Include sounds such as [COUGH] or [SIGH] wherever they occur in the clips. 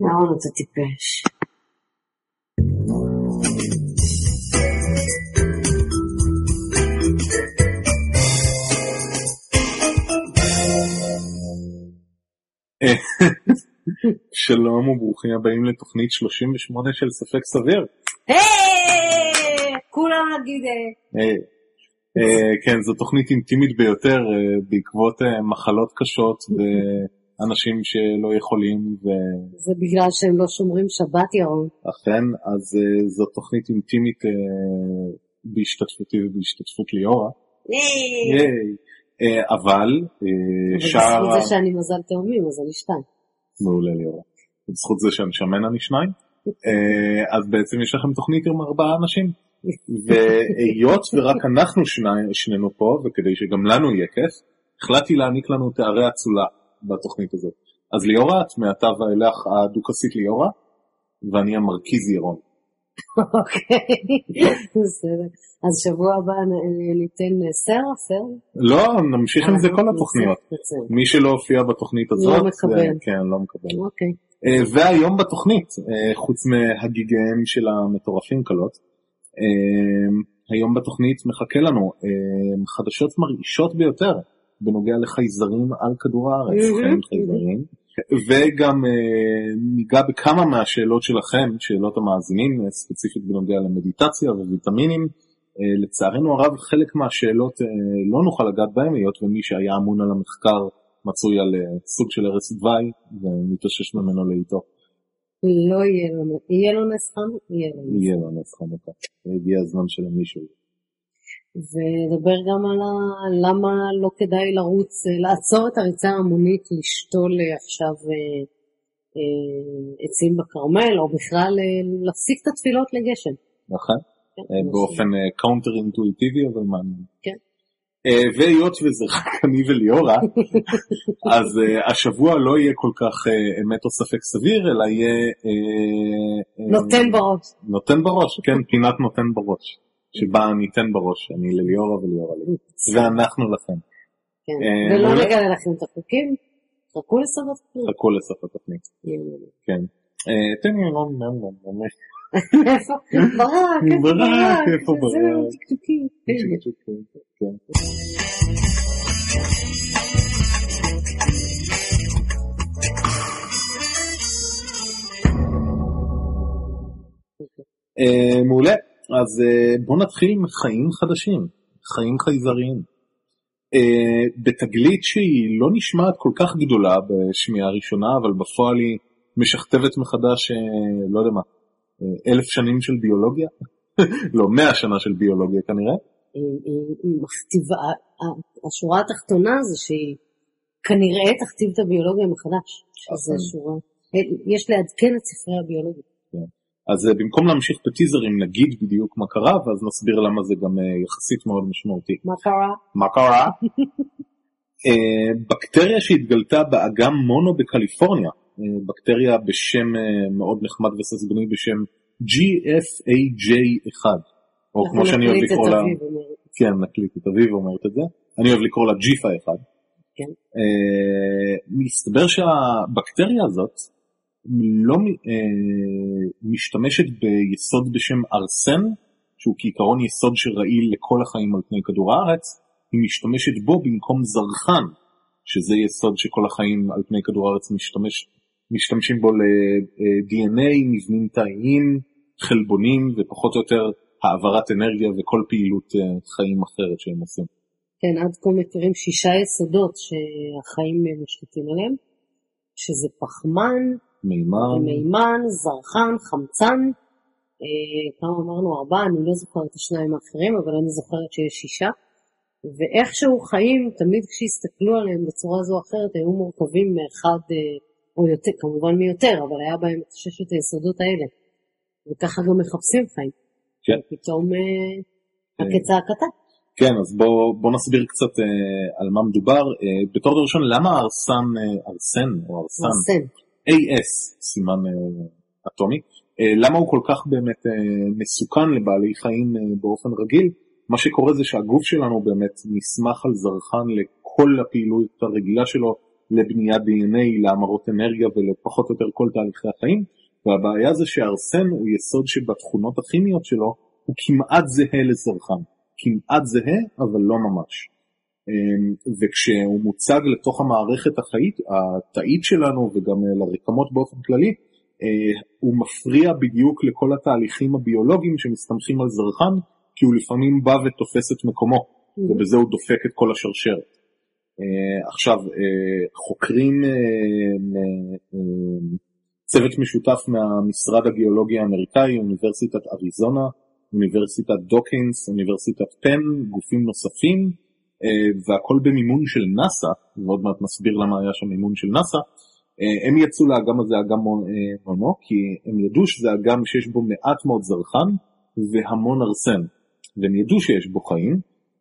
ירון, אתה טיפש. שלום וברוכים הבאים לתוכנית 38 של ספק סביר. כולם נגיד... אה, אה, כן, זו תוכנית אינטימית ביותר אה, בעקבות מחלות קשות ואנשים שלא יכולים, זה בגלל שהם לא שומרים שבת, ירון. ואכן, אז אה, זו תוכנית אינטימית אה, בהשתתפותי ובהשתתפות ליאורה. ייי. אה, אבל שער... בזכות זה שאני מזל תאומים, אז אני שתיים. מעולה ליאורה. בזכות זה שאני שמן אני שניים. אז בעצם יש לכם תוכנית עם ארבעה אנשים. והיות ורק אנחנו שני- שנינו פה, וכדי שגם לנו יהיה כיף, החלטתי להעניק לנו תארי אצולה בתוכנית הזאת. אז ליאורה, את מעתה ואילך הדוכסית ליאורה, ואני המרכיז ירון. אוקיי, בסדר. אז שבוע הבא ניתן אה, סר, סר? לא, נמשיך עם זה כל התוכניות. בסדר. מי שלא הופיע בתוכנית הזאת, לא מקבל. זה- כן, לא מקבל. אוקיי. אה, והיום בתוכנית, אה, חוץ מהגיגיהם של המטורפים קלות, אה, היום בתוכנית מחכה לנו אה, חדשות מרעישות ביותר בנוגע לחייזרים על כדור הארץ. כן, חייזרים, וגם אה, ניגע בכמה מהשאלות שלכם, שאלות המאזינים, אה, ספציפית בנוגע למדיטציה וויטמינים. אה, לצערנו הרב חלק מהשאלות לא נוכל לגעת בהם, היות ומי שהיה אמון על המחקר מצוי על סוג של ארץ דווי ומתאושש ממנו לאיתו. לא יהיה לו, יהיה לו נס חם? יהיה לו נס. יהיה לו נס חנוכה. הגיע הזמן של מישהו. ונדבר גם על ה... למה לא כדאי לרוץ, אה, לעצור את הריצה ההמונית, לשתול אה, עכשיו אה, עצים בכרמל, או בכלל להפסיק את התפילות לגשם. נכון? כן, באופן counter אינטואיטיבי אבל מעניין. כן. והיות וזה רק [LAUGHS] אני וליאורה, [LAUGHS] אז השבוע לא יהיה כל כך אמת או ספק סביר, אלא יהיה... נותן בראש. נותן בראש, כן, פינת נותן בראש. שבה אני אתן בראש, אני לליאורה וליאורה לי. ואנחנו לכם. כן. אה, ולא. נגלה לכם את החוקים, חכו לסוף התוכנית. חכו לסוף התוכנית. כן. תן לי לראות ממש. איפה? ברק, איפה ברק, ברק? איפה ברק? זהו, טקטוקים. כן. אה, מעולה, אז אה, בואו נתחיל עם חיים חדשים, חיים חייזריים. אה, בתגלית שהיא לא נשמעת כל כך גדולה בשמיעה ראשונה, אבל בפועל היא משכתבת מחדש, אה, לא יודע מה, אלף שנים של ביולוגיה? [LAUGHS] לא, מאה שנה של ביולוגיה כנראה. היא- מכתיבה, השורה התחתונה זה שהיא כנראה תכתיב את הביולוגיה מחדש. שזה אכן. שורה, יש לעדכן את ספרי הביולוגיה. אז אה, במקום להמשיך בטיזרים נגיד בדיוק מה קרה, ואז נסביר למה זה גם אה, יחסית מאוד משמעותי. מה קרה? מה קרה? [LAUGHS] אה, בקטריה שהתגלתה באגם מונו בקליפורניה, בקטריה בשם מאוד נחמד וססגוני בשם GFAJ1, או כמו שאני אוהב לקרוא לה. כן נקליט את אביב אומרת את זה, אני אוהב לקרוא לה ג'יפה 1. כן. מסתבר שהבקטריה הזאת לא אה, משתמשת ביסוד בשם ארסן, שהוא כעיקרון יסוד שרעיל לכל החיים על פני כדור הארץ, היא משתמשת בו במקום זרחן, שזה יסוד שכל החיים על פני כדור הארץ משתמש, משתמשים בו ל-DNA, מבנים תאיים, חלבונים ופחות או יותר העברת אנרגיה וכל פעילות אה, חיים אחרת שהם עושים. כן, עד כה מכירים שישה יסודות שהחיים משתתים עליהם, שזה פחמן, מימן, מימן, זרחן, חמצן, אה, כמה אמרנו? ארבעה, אני לא זוכרת את השניים האחרים, אבל אני זוכרת שיש שישה. ואיכשהו חיים, תמיד כשהסתכלו עליהם בצורה זו או אחרת, היו מורכבים מאחד אה, או יותר, כמובן מיותר, אבל היה בהם את ששת היסודות האלה. וככה גם מחפשים חיים. כן. ופתאום אה, כן. כצעקתה. כן, אז בוא, בוא נסביר קצת אה, על מה מדובר. אה, בתור דבר ראשון, למה ארסן, אה, ארסן או ארסן, ארסן. AS, סימן אה, אטומי, אה, למה הוא כל כך באמת אה, מסוכן לבעלי חיים באופן רגיל? מה שקורה זה שהגוף שלנו באמת נסמך על זרחן לכל הפעילות הרגילה שלו, לבניית DNA, להמרות אנרגיה ולפחות או יותר כל תהליכי החיים, והבעיה זה שהארסן הוא יסוד שבתכונות הכימיות שלו הוא כמעט זהה לזרחן, כמעט זהה אבל לא ממש. אמ, וכשהוא מוצג לתוך המערכת החאית, התאית שלנו וגם לרקמות באופן כללי, אה, הוא מפריע בדיוק לכל התהליכים הביולוגיים שמסתמכים על זרחן, כי הוא לפעמים בא ותופס את מקומו, mm-hmm. ובזה הוא דופק את כל השרשרת. אה, עכשיו, אה, חוקרים, צוות משותף מהמשרד הגיאולוגי האמריקאי, אוניברסיטת אריזונה, אוניברסיטת דוקינס, אוניברסיטת פן, גופים נוספים, והכל במימון של נאסא, ועוד מעט נסביר למה היה שם מימון של נאסא, הם יצאו לאגם הזה, אגם מונו, כי הם ידעו שזה אגם שיש בו מעט מאוד זרחן והמון ארסן, והם ידעו שיש בו חיים,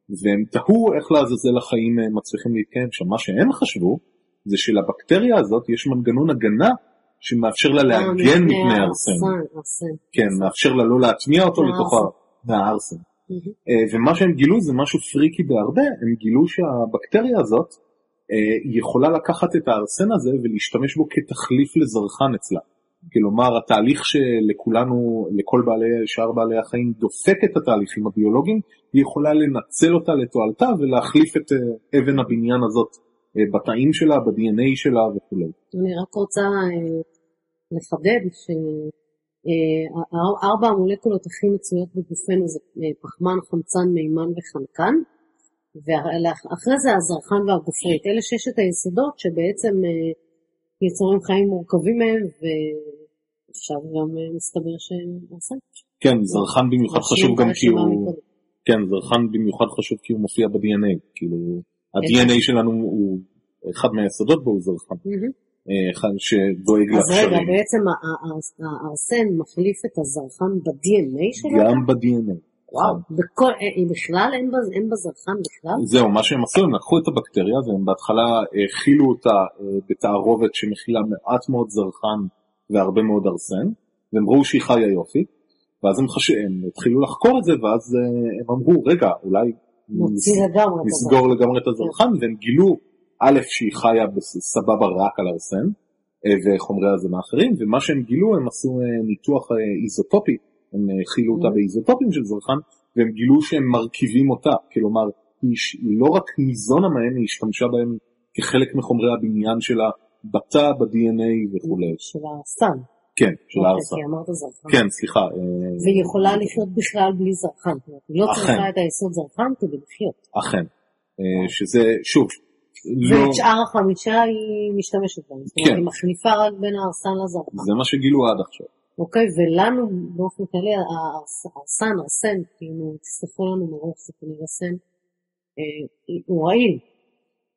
והם תהו איך לעזאזל החיים אה, מצליחים להתקיים שם. מה שהם חשבו זה שלבקטריה הזאת יש מנגנון הגנה שמאפשר לה להגן מפני הארסן. כן, מאפשר לה לא להטמיע אותו לתוך הארסן. אה, ומה שהם גילו זה משהו פריקי בהרבה, הם גילו שהבקטריה הזאת אה, יכולה לקחת את הארסן הזה ולהשתמש בו כתחליף לזרחן אצלה. כלומר התהליך שלכולנו, לכל בעלי, שאר בעלי החיים דופק את התהליכים הביולוגיים, היא יכולה לנצל אותה לתועלתה ולהחליף את אה, אבן הבניין הזאת בתאים שלה, ב-DNA שלה וכו'. אני רק רוצה לחדד שארבע המולקולות הכי מצויות בגופנו זה פחמן, חמצן, מימן וחנקן. ואחרי זה הזרחן והגופרית. אלה ששת היסודות שבעצם אה, יצורים חיים מורכבים מהם, ועכשיו גם אה, מסתבר שנעשה. כן, זרחן במיוחד חשוב גם כי הוא... כן, זרחן במיוחד חשוב כי הוא מופיע ב-DNA, כאילו, ה-DNA שלנו הוא, אחד מהיסודות בו הוא זרחן. אה, אחד שדואג לקשרים. אז רגע, בעצם הארסן מחליף את הזרחן ב-DNA שלנו? גם ב-DNA. וואו, בכל, אה, בכלל אין, אין בזרחן בכלל? זהו, מה שהם עשו, הם לקחו את הבקטריה והם בהתחלה הכילו אותה אה, בתערובת שמכילה מעט מאוד זרחן והרבה מאוד ארסן, והם ראו שהיא חיה יופי, ואז הם, חש... הם התחילו לחקור את זה, ואז אה, הם אמרו, רגע, אולי נסגור לגמרי את הזרחן, והם גילו, א', שהיא חיה סבבה רק על ארסן, וחומרי הזנה אחרים, ומה שהם גילו, הם עשו ניתוח איזוטופי הם הכילו אותה באיזוטופים של זרחן, והם גילו שהם מרכיבים אותה, כלומר, היא לא רק ניזונה מהם, היא השתמשה בהם כחלק מחומרי הבניין שלה, בתא, ב-DNA וכולי. של הארסן. כן, של אוקיי, הארסן. כן, סליחה. אה, והיא יכולה לחיות בכלל בלי זרחן. היא לא צריכה את היסוד זרחן כדי לחיות. אכן. אה, שזה, שוב. ואת שאר החמישה היא משתמשת בהם. זאת אומרת, כן. היא מחליפה רק בין הארסן לזרחן. זה מה שגילו עד עכשיו. אוקיי, ולנו באופן כללי, הארסן, ארסן, כאילו, תסלחו לנו מראש, זה כנראה סן, אה, הוא רעיל.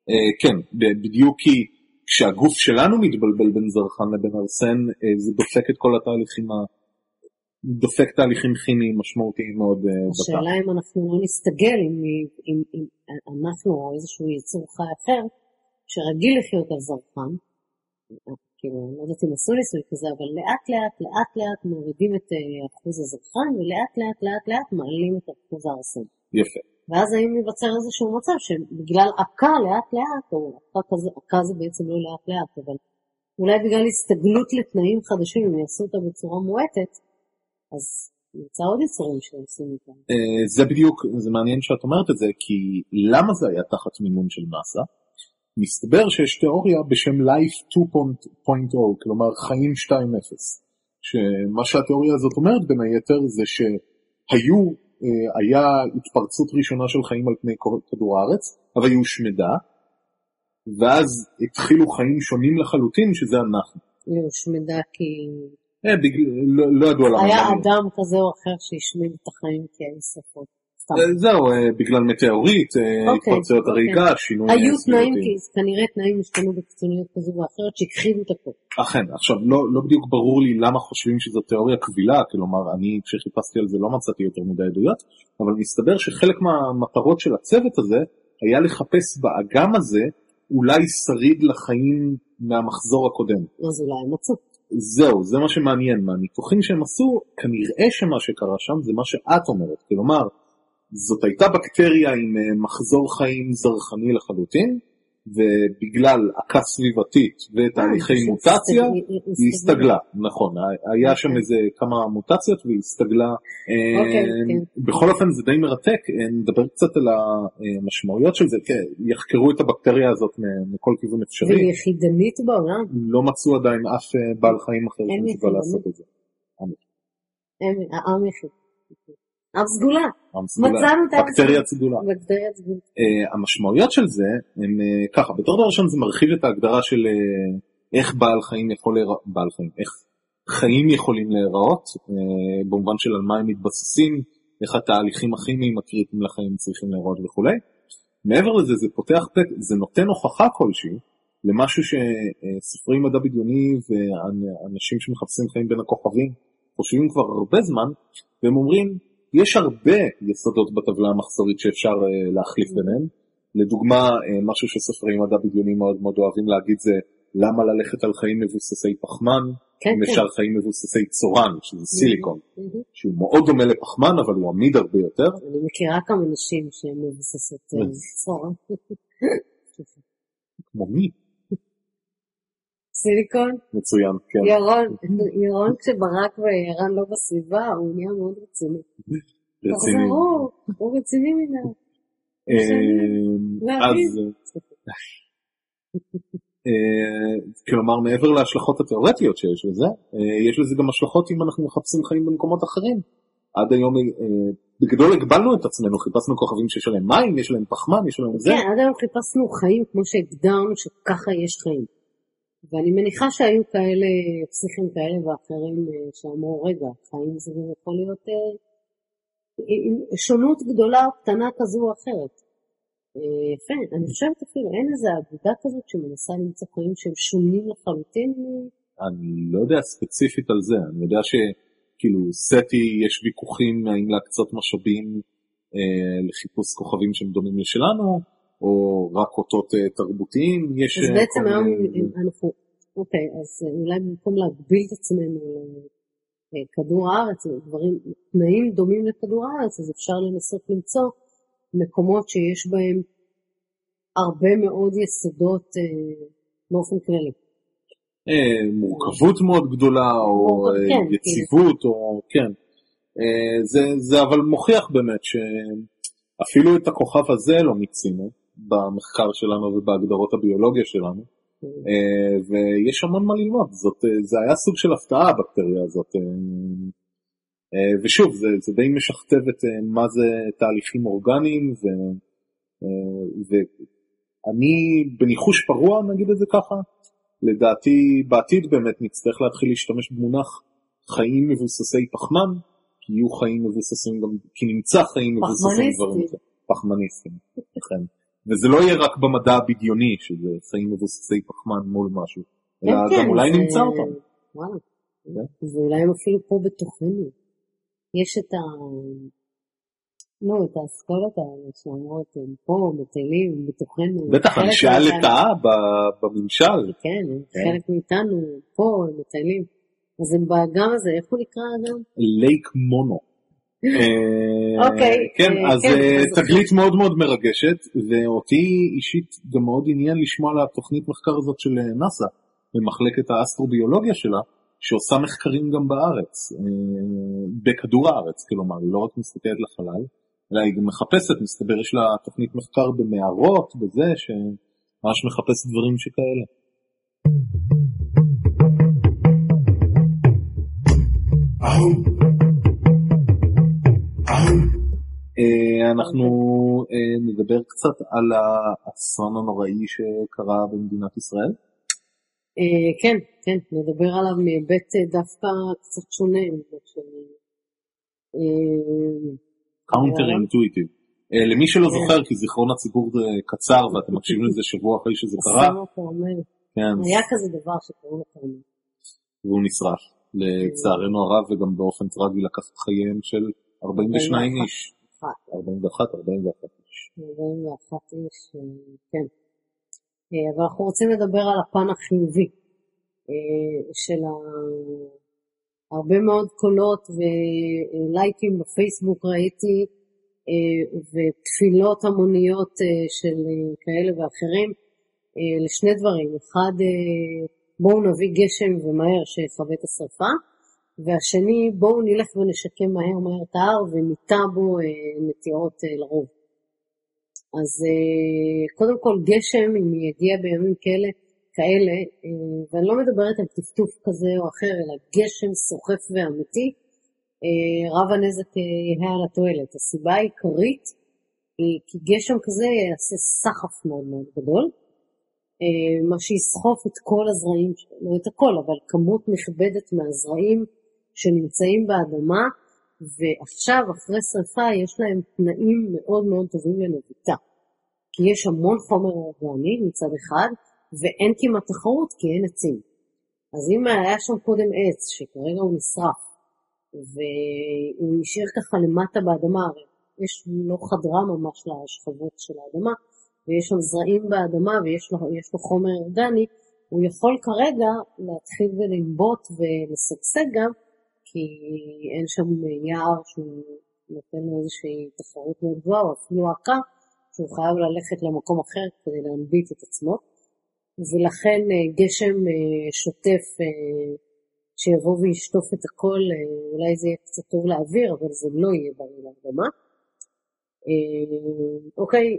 אה, כן, בדיוק כי כשהגוף שלנו מתבלבל בין זרחן לבין ארסן, אה, זה דופק את כל התהליכים ה... דופק תהליכים כימיים משמעותיים מאוד בתא. השאלה אם אנחנו לא נסתגל, אם, אם, אם אנחנו או איזשהו יצור חי אחר, שרגיל לחיות על זרחן, כאילו, אני לא יודעת אם עשו ניסוי כזה, אבל לאט לאט לאט לאט מורידים את אה, אחוז הזרחן, ולאט לאט לאט לאט מעלים את אחוז הארסן. יפה. ואז האם ייווצר איזשהו מצב שבגלל עקה לאט לאט, או עקה זה בעצם לא לאט לאט, אבל אולי בגלל הסתגלות לתנאים חדשים, אם יעשו אותה בצורה מועטת, אז נמצא עוד יצורים שעושים איתם. אה, זה בדיוק, זה מעניין שאת אומרת את זה, כי למה זה היה תחת מימון של נאס"א? מסתבר שיש תיאוריה בשם Life 2.0, כלומר חיים 2.0, שמה שהתיאוריה הזאת אומרת בין היתר זה שהיו, אה, היה התפרצות ראשונה של חיים על פני כדור הארץ, אבל היא הושמדה, ואז התחילו חיים שונים לחלוטין, שזה אנחנו. היא הושמדה כי... אה, לא, לא ידוע למה. היה אדם כזה או אחר שהשמיד את החיים שרפות. אה, זהו, אה, בגלל מטאורית, אוקיי, התפרצויות אוקיי. הרעידה, שינוי... היו תנאים, כנראה תנאים השתנו בקיצוניות כזו ואחרת שהכחידו את הכל. אכן, עכשיו לא, לא בדיוק ברור לי למה חושבים שזו תיאוריה קבילה, כלומר אני כשחיפשתי על זה לא מצאתי יותר מדי עדויות, אבל מסתבר שחלק מהמטרות של הצוות הזה היה לחפש באגם הזה אולי שריד לחיים מהמחזור הקודם. אז אולי הם מצאו. זהו, זה מה שמעניין, מהניתוחים שהם עשו, כנראה שמה שקרה שם זה מה שאת אומרת, כלומר, זאת הייתה בקטריה עם אה, מחזור חיים זרחני לחלוטין, ובגלל עקה סביבתית ותהליכי אה, מוטציה, שהסתגלה- היא הסתגלה, נכון, היה שם אוקיי. איזה כמה מוטציות והיא הסתגלה. אה, אוקיי, כן. בכל אופן זה די מרתק, אה, נדבר קצת על המשמעויות של זה, כן, יחקרו את הבקטריה הזאת מכל כיוון אפשרי, והיא יחידנית בעולם. לא מצאו עדיין אף אה, בעל חיים אחר שמסוגל. לעשות את זה. אין- העם יחיד. עם סגולה. מצאנו את העם בקטריית סגולה. בקטריית סגולה. אה, המשמעויות של זה הם אה, ככה, בתור דבר ראשון זה מרחיב את ההגדרה של אה, איך בעל חיים יכול להיראות, בעל חיים, איך חיים יכולים להיראות, במובן של על מה הם מתבססים, איך התהליכים הכימיים הקריטיים לחיים צריכים להיראות וכולי. מעבר לזה זה פותח זה נותן הוכחה כלשהי למשהו שספרי מדע בדיוני ואנשים שמחפשים חיים בין הכוכבים חושבים כבר הרבה זמן, והם אומרים יש הרבה יסודות בטבלה המחזורית שאפשר אה, להחליף ביניהם. לדוגמה, אה, משהו שסופרי מדע בדיוני מאוד מאוד אוהבים להגיד זה למה ללכת על חיים מבוססי פחמן, כן, אם כן. אפשר חיים מבוססי צורן, שזה סיליקון, מהמם. שהוא מאוד דומה לפחמן אבל הוא עמיד הרבה יותר. אני מכירה כמה נשים שהן מבוססות אה, [LAUGHS] כן. צורה. כמו מי? סיליקון, מצוין, כן. ירון, ירון כשברק וערן לא בסביבה, הוא נהיה מאוד רציני. רציני. הוא רציני מדי. אה. אז אה, כלומר מעבר להשלכות התיאורטיות שיש לזה, אה, יש לזה גם השלכות אם אנחנו מחפשים חיים במקומות אחרים. עד היום בגדול הגבלנו את עצמנו, חיפשנו כוכבים שיש עליהם מים, יש להם פחמן, יש להם זה. כן, עד היום חיפשנו חיים כמו שהגדרנו שככה יש חיים. ואני מניחה שהיו כאלה, פסיכים כאלה ואחרים אה, שאמרו, רגע, חיים זה יכול להיות אה, שונות גדולה או קטנה כזו או אחרת. אה, יפה, אני חושבת אפילו, אין איזה אגודה כזאת שמנסה למצוא חיים שהם שונים לחלוטין. אני לא יודע ספציפית על זה, אני יודע שכאילו סטי יש ויכוחים האם להקצות משאבים אה, לחיפוש כוכבים שהם דומים לשלנו, או רק אותות אה, תרבותיים, יש אז אה, בעצם היום אנחנו, אוקיי, אז אולי במקום להגביל את עצמנו לכדור הארץ, דברים, תנאים דומים לכדור הארץ, אז אפשר לנסות למצוא מקומות שיש בהם הרבה מאוד יסודות אה, באופן כללי. אה, מורכבות מאוד גדולה, או אה, כן, יציבות, או כן. אה, זה, זה אבל מוכיח באמת שאפילו את הכוכב הזה לא מיצינו במחקר שלנו ובהגדרות הביולוגיה שלנו, אה, ויש המון מה ללמוד, זאת, אה, זה היה סוג של הפתעה הבקטריה הזאת. אה, ושוב, זה, זה די משכתב את מה זה תהליכים אורגניים, ו, ואני בניחוש פרוע, נגיד את זה ככה, לדעתי בעתיד באמת נצטרך להתחיל להשתמש במונח חיים מבוססי פחמן, כי יהיו חיים מבוססים גם, כי נמצא חיים מבוססים דברים פחמניסטים. פחמניסטים, כן. וזה לא יהיה רק במדע הבדיוני, שזה חיים מבוססי פחמן מול משהו, אלא כן, גם כן, אולי זה- נמצא אותם. וואלה. כן. ואולי הם אפילו פה בתוכנו. יש את ה... נו, את האסכולות האלה שאומרות, הם פה, מטיילים, בתוכנו. בטח, אנשי. הלטאה בממשל, כן, כן. חלק מאיתנו, פה, הם מטיילים. אז הם באגם הזה, איך הוא נקרא האגם? לייק מונו. אה, אוקיי, כן, אה, אז כן, אה, תגלית מאוד מאוד מרגשת, ואותי אישית גם מאוד עניין לשמוע על התוכנית מחקר הזאת של נאס"א, במחלקת האסטרוביולוגיה שלה, שעושה מחקרים גם בארץ, בכדור הארץ, כלומר, היא לא רק מסתכלת לחלל, אלא היא גם מחפשת, מסתבר יש לה תוכנית מחקר במערות, בזה, שממש מחפשת דברים שכאלה. אה, אנחנו אה, נדבר קצת על האסון הנוראי שקרה במדינת ישראל. אה, כן, כן, נדבר עליו מהיבט אה, דווקא קצת שונה. אה, counter intuitive. למי שלא כן. זוכר, כי זיכרון הציבור קצר ואתם מקשיבים לזה שבוע אחרי שזה קרה. כן, היה כזה דבר שקראו לו כרמל. והוא נשרף. לצערנו הרב וגם באופן טרגי לקח את חייהם של 42 איש. אחת. 41, 41 איש. 41 איש, כן. אה, אבל אנחנו רוצים לדבר על הפן החיובי אה, של הרבה מאוד קולות ולייקים בפייסבוק ראיתי, אה, ותפילות המוניות של כאלה ואחרים, לשני דברים. אחד, בואו נביא גשם ומהר שיכבה את השרפה, והשני, בואו נלך ונשקם מהר מהר את ההר וניטע בו אה, נטיעות אה, לרוב. אז אה, קודם כל גשם, אם יגיע בימים כאלה, כאלה, אה, ואני לא מדברת על טפטוף כזה או אחר, אלא גשם סוחף ואמיתי, אה, רב הנזק אה, יהיה על התועלת. הסיבה העיקרית היא כי גשם כזה יעשה סחף מאוד מאוד גדול, אה, מה שיסחוף את כל הזרעים, לא את הכל, אבל כמות נכבדת מהזרעים שנמצאים באדמה, ועכשיו, אחרי שרפה, יש להם תנאים מאוד מאוד טובים לנביטה. כי יש המון חומר אורגני מצד אחד, ואין כמעט תחרות כי אין עצים. אז אם היה שם קודם עץ, שכרגע הוא נשרף, והוא נשאר ככה למטה באדמה, הרי יש לא חדרה ממש לשכבות של האדמה, ויש שם זרעים באדמה ויש לו, לו חומר אורגני, הוא יכול כרגע להתחיל ולנבוט ולשגשג גם, כי אין שם יער שהוא נותן לו איזושהי תחרות מאוד גבוהה, או אפילו עקה, שהוא חייב ללכת למקום אחר כדי להנביט את עצמו. ולכן אה, גשם אה, שוטף אה, שיבוא וישטוף את הכל, אולי זה יהיה קצת טוב לאוויר, אבל זה לא יהיה בריא לאדמה. אוקיי,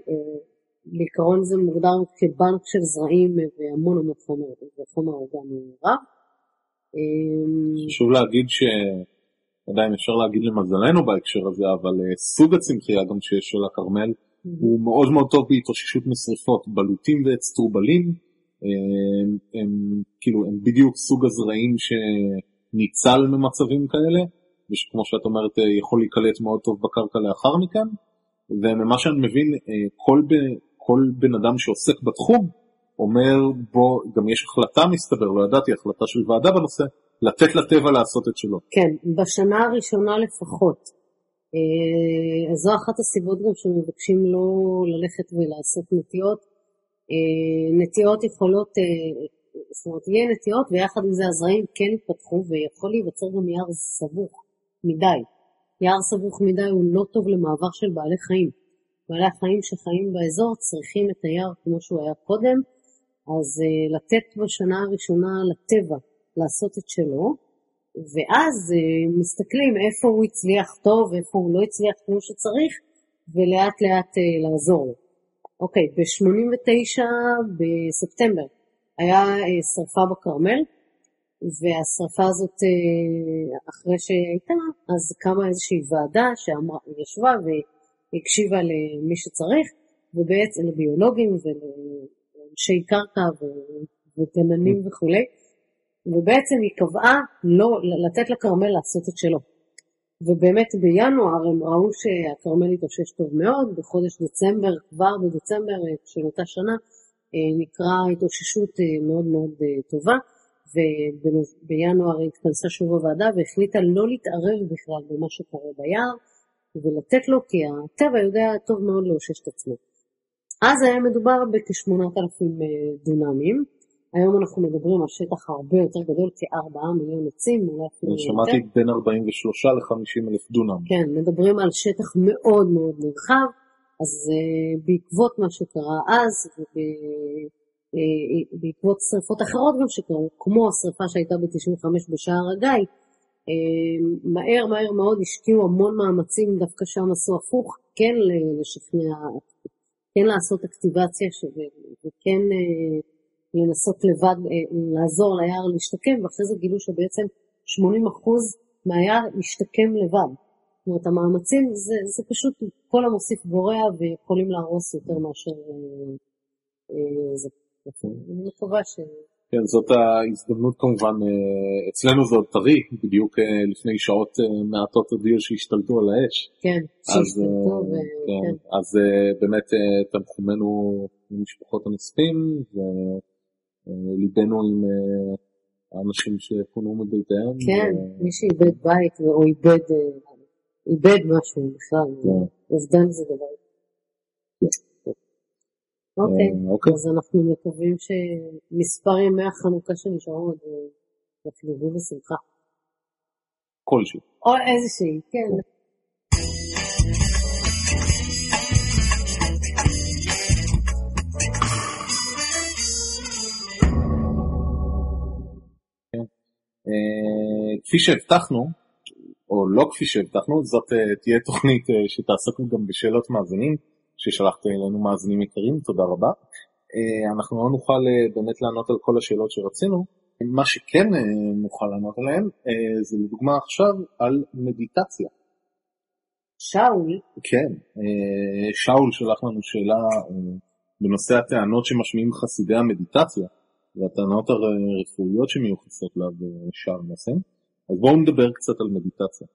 בעיקרון זה מוגדר כבנק של זרעים והמון המון חומר, וחומר אורגני רב. חשוב להגיד שעדיין אפשר להגיד למזלנו בהקשר הזה, אבל סוג הצמחייה גם שיש של הכרמל הוא מאוד מאוד טוב בהתאוששות משרפות, בלוטים ואצטרובלים. הם, הם כאילו הם בדיוק סוג הזרעים שניצל ממצבים כאלה, ושכמו שאת אומרת יכול להיקלט מאוד טוב בקרקע לאחר מכן, וממה שאני מבין כל, ב, כל בן אדם שעוסק בתחום אומר בו, גם יש החלטה מסתבר, לא ידעתי, החלטה של ועדה בנושא, לתת לטבע לעשות את שלו. כן, בשנה הראשונה לפחות. אז זו אחת הסיבות גם שמבקשים לא ללכת ולעשות נטיעות, אה, נטיעות יכולות, אה, זאת אומרת, יהיה נטיעות ויחד עם זה הזרעים כן יתפתחו ויכול להיווצר גם יער סבוך מדי. יער סבוך מדי הוא לא טוב למעבר של בעלי חיים. בעלי החיים שחיים באזור צריכים את היער כמו שהוא היה קודם, אז uh, לתת בשנה הראשונה לטבע לעשות את שלו, ואז uh, מסתכלים איפה הוא הצליח טוב, איפה הוא לא הצליח כמו שצריך, ולאט לאט uh, לעזור לו. אוקיי, ב-89 בספטמבר היה אה, שרפה בכרמל, והשרפה הזאת, אה, אחרי שהייתה, אז קמה איזושהי ועדה שישבה והקשיבה למי שצריך, ובעצם לביולוגים ולאנשי קרקע וגננים וכולי, ובעצם היא קבעה לא, לתת לכרמל לעשות את שלו. ובאמת בינואר הם ראו שהכרמל התאושש טוב מאוד, בחודש דצמבר, כבר בדצמבר של אותה שנה, אה, נקרא התאוששות אה, מאוד מאוד אה, טובה, ובינואר התכנסה שוב הוועדה והחליטה לא להתערב בכלל במה שקורה ביער, ולתת לו, כי הטבע יודע טוב מאוד לאושש את עצמו. אז היה מדובר בכ-8,000 דונמים, היום אנחנו מדברים על שטח הרבה יותר גדול, כ-4 מיליון עצים, אולי אפילו יותר. שמעתי בין 43 ל-50 אלף דונם. כן, מדברים על שטח מאוד מאוד נרחב, אז uh, בעקבות מה שקרה אז, ובעקבות uh, שרפות אחרות גם שקרו, כמו השרפה שהייתה ב-95 בשער הגיא, uh, מהר מהר מאוד השקיעו המון מאמצים, דווקא שם עשו הפוך, כן לשכנע, כן לעשות אקטיבציה, וכן... Uh, לנסות לבד אה, לעזור ליער להשתקם, ואחרי זה גילו שבעצם 80% מהיער משתקם לבד. זאת אומרת, המאמצים זה, זה פשוט כל המוסיף גורע ויכולים להרוס יותר מאשר אה, אה, זה. אני מקווה ש... כן, זאת ההזדמנות כמובן, אצלנו זה עוד טרי, בדיוק לפני שעות מעטות הודיעו שהשתלטו על האש. כן, שהשתלטו. ו... כן, כן. אז באמת תנחומינו למשפחות הנספים, ו... ליבנו עם אה, האנשים שפונו מביתיהם. כן, ו... מי שאיבד בית או איבד, אה, איבד משהו בכלל, כן. אובדן זה דבר. אוקיי, אה, אוקיי. אז אנחנו מקווים שמספר ימי החנוכה שנשארו עוד אה, יחגגו בשמחה. כלשהו. או איזושהי, כן. כן. אה, כפי שהבטחנו, או לא כפי שהבטחנו, זאת תהיה תוכנית שתעסקנו גם בשאלות מאזינים. ששלחת אלינו מאזינים יקרים, תודה רבה. אה, אנחנו לא נוכל אה, באמת לענות על כל השאלות שרצינו, מה שכן אה, נוכל לענות עליהן זה לדוגמה עכשיו על מדיטציה. שאול, כן, שאול שלח לנו שאלה בנושא הטענות שמשמיעים חסידי המדיטציה והטענות הרפואיות שמיוחסות לה בשאר נושאים. אז בואו נדבר קצת על מדיטציה.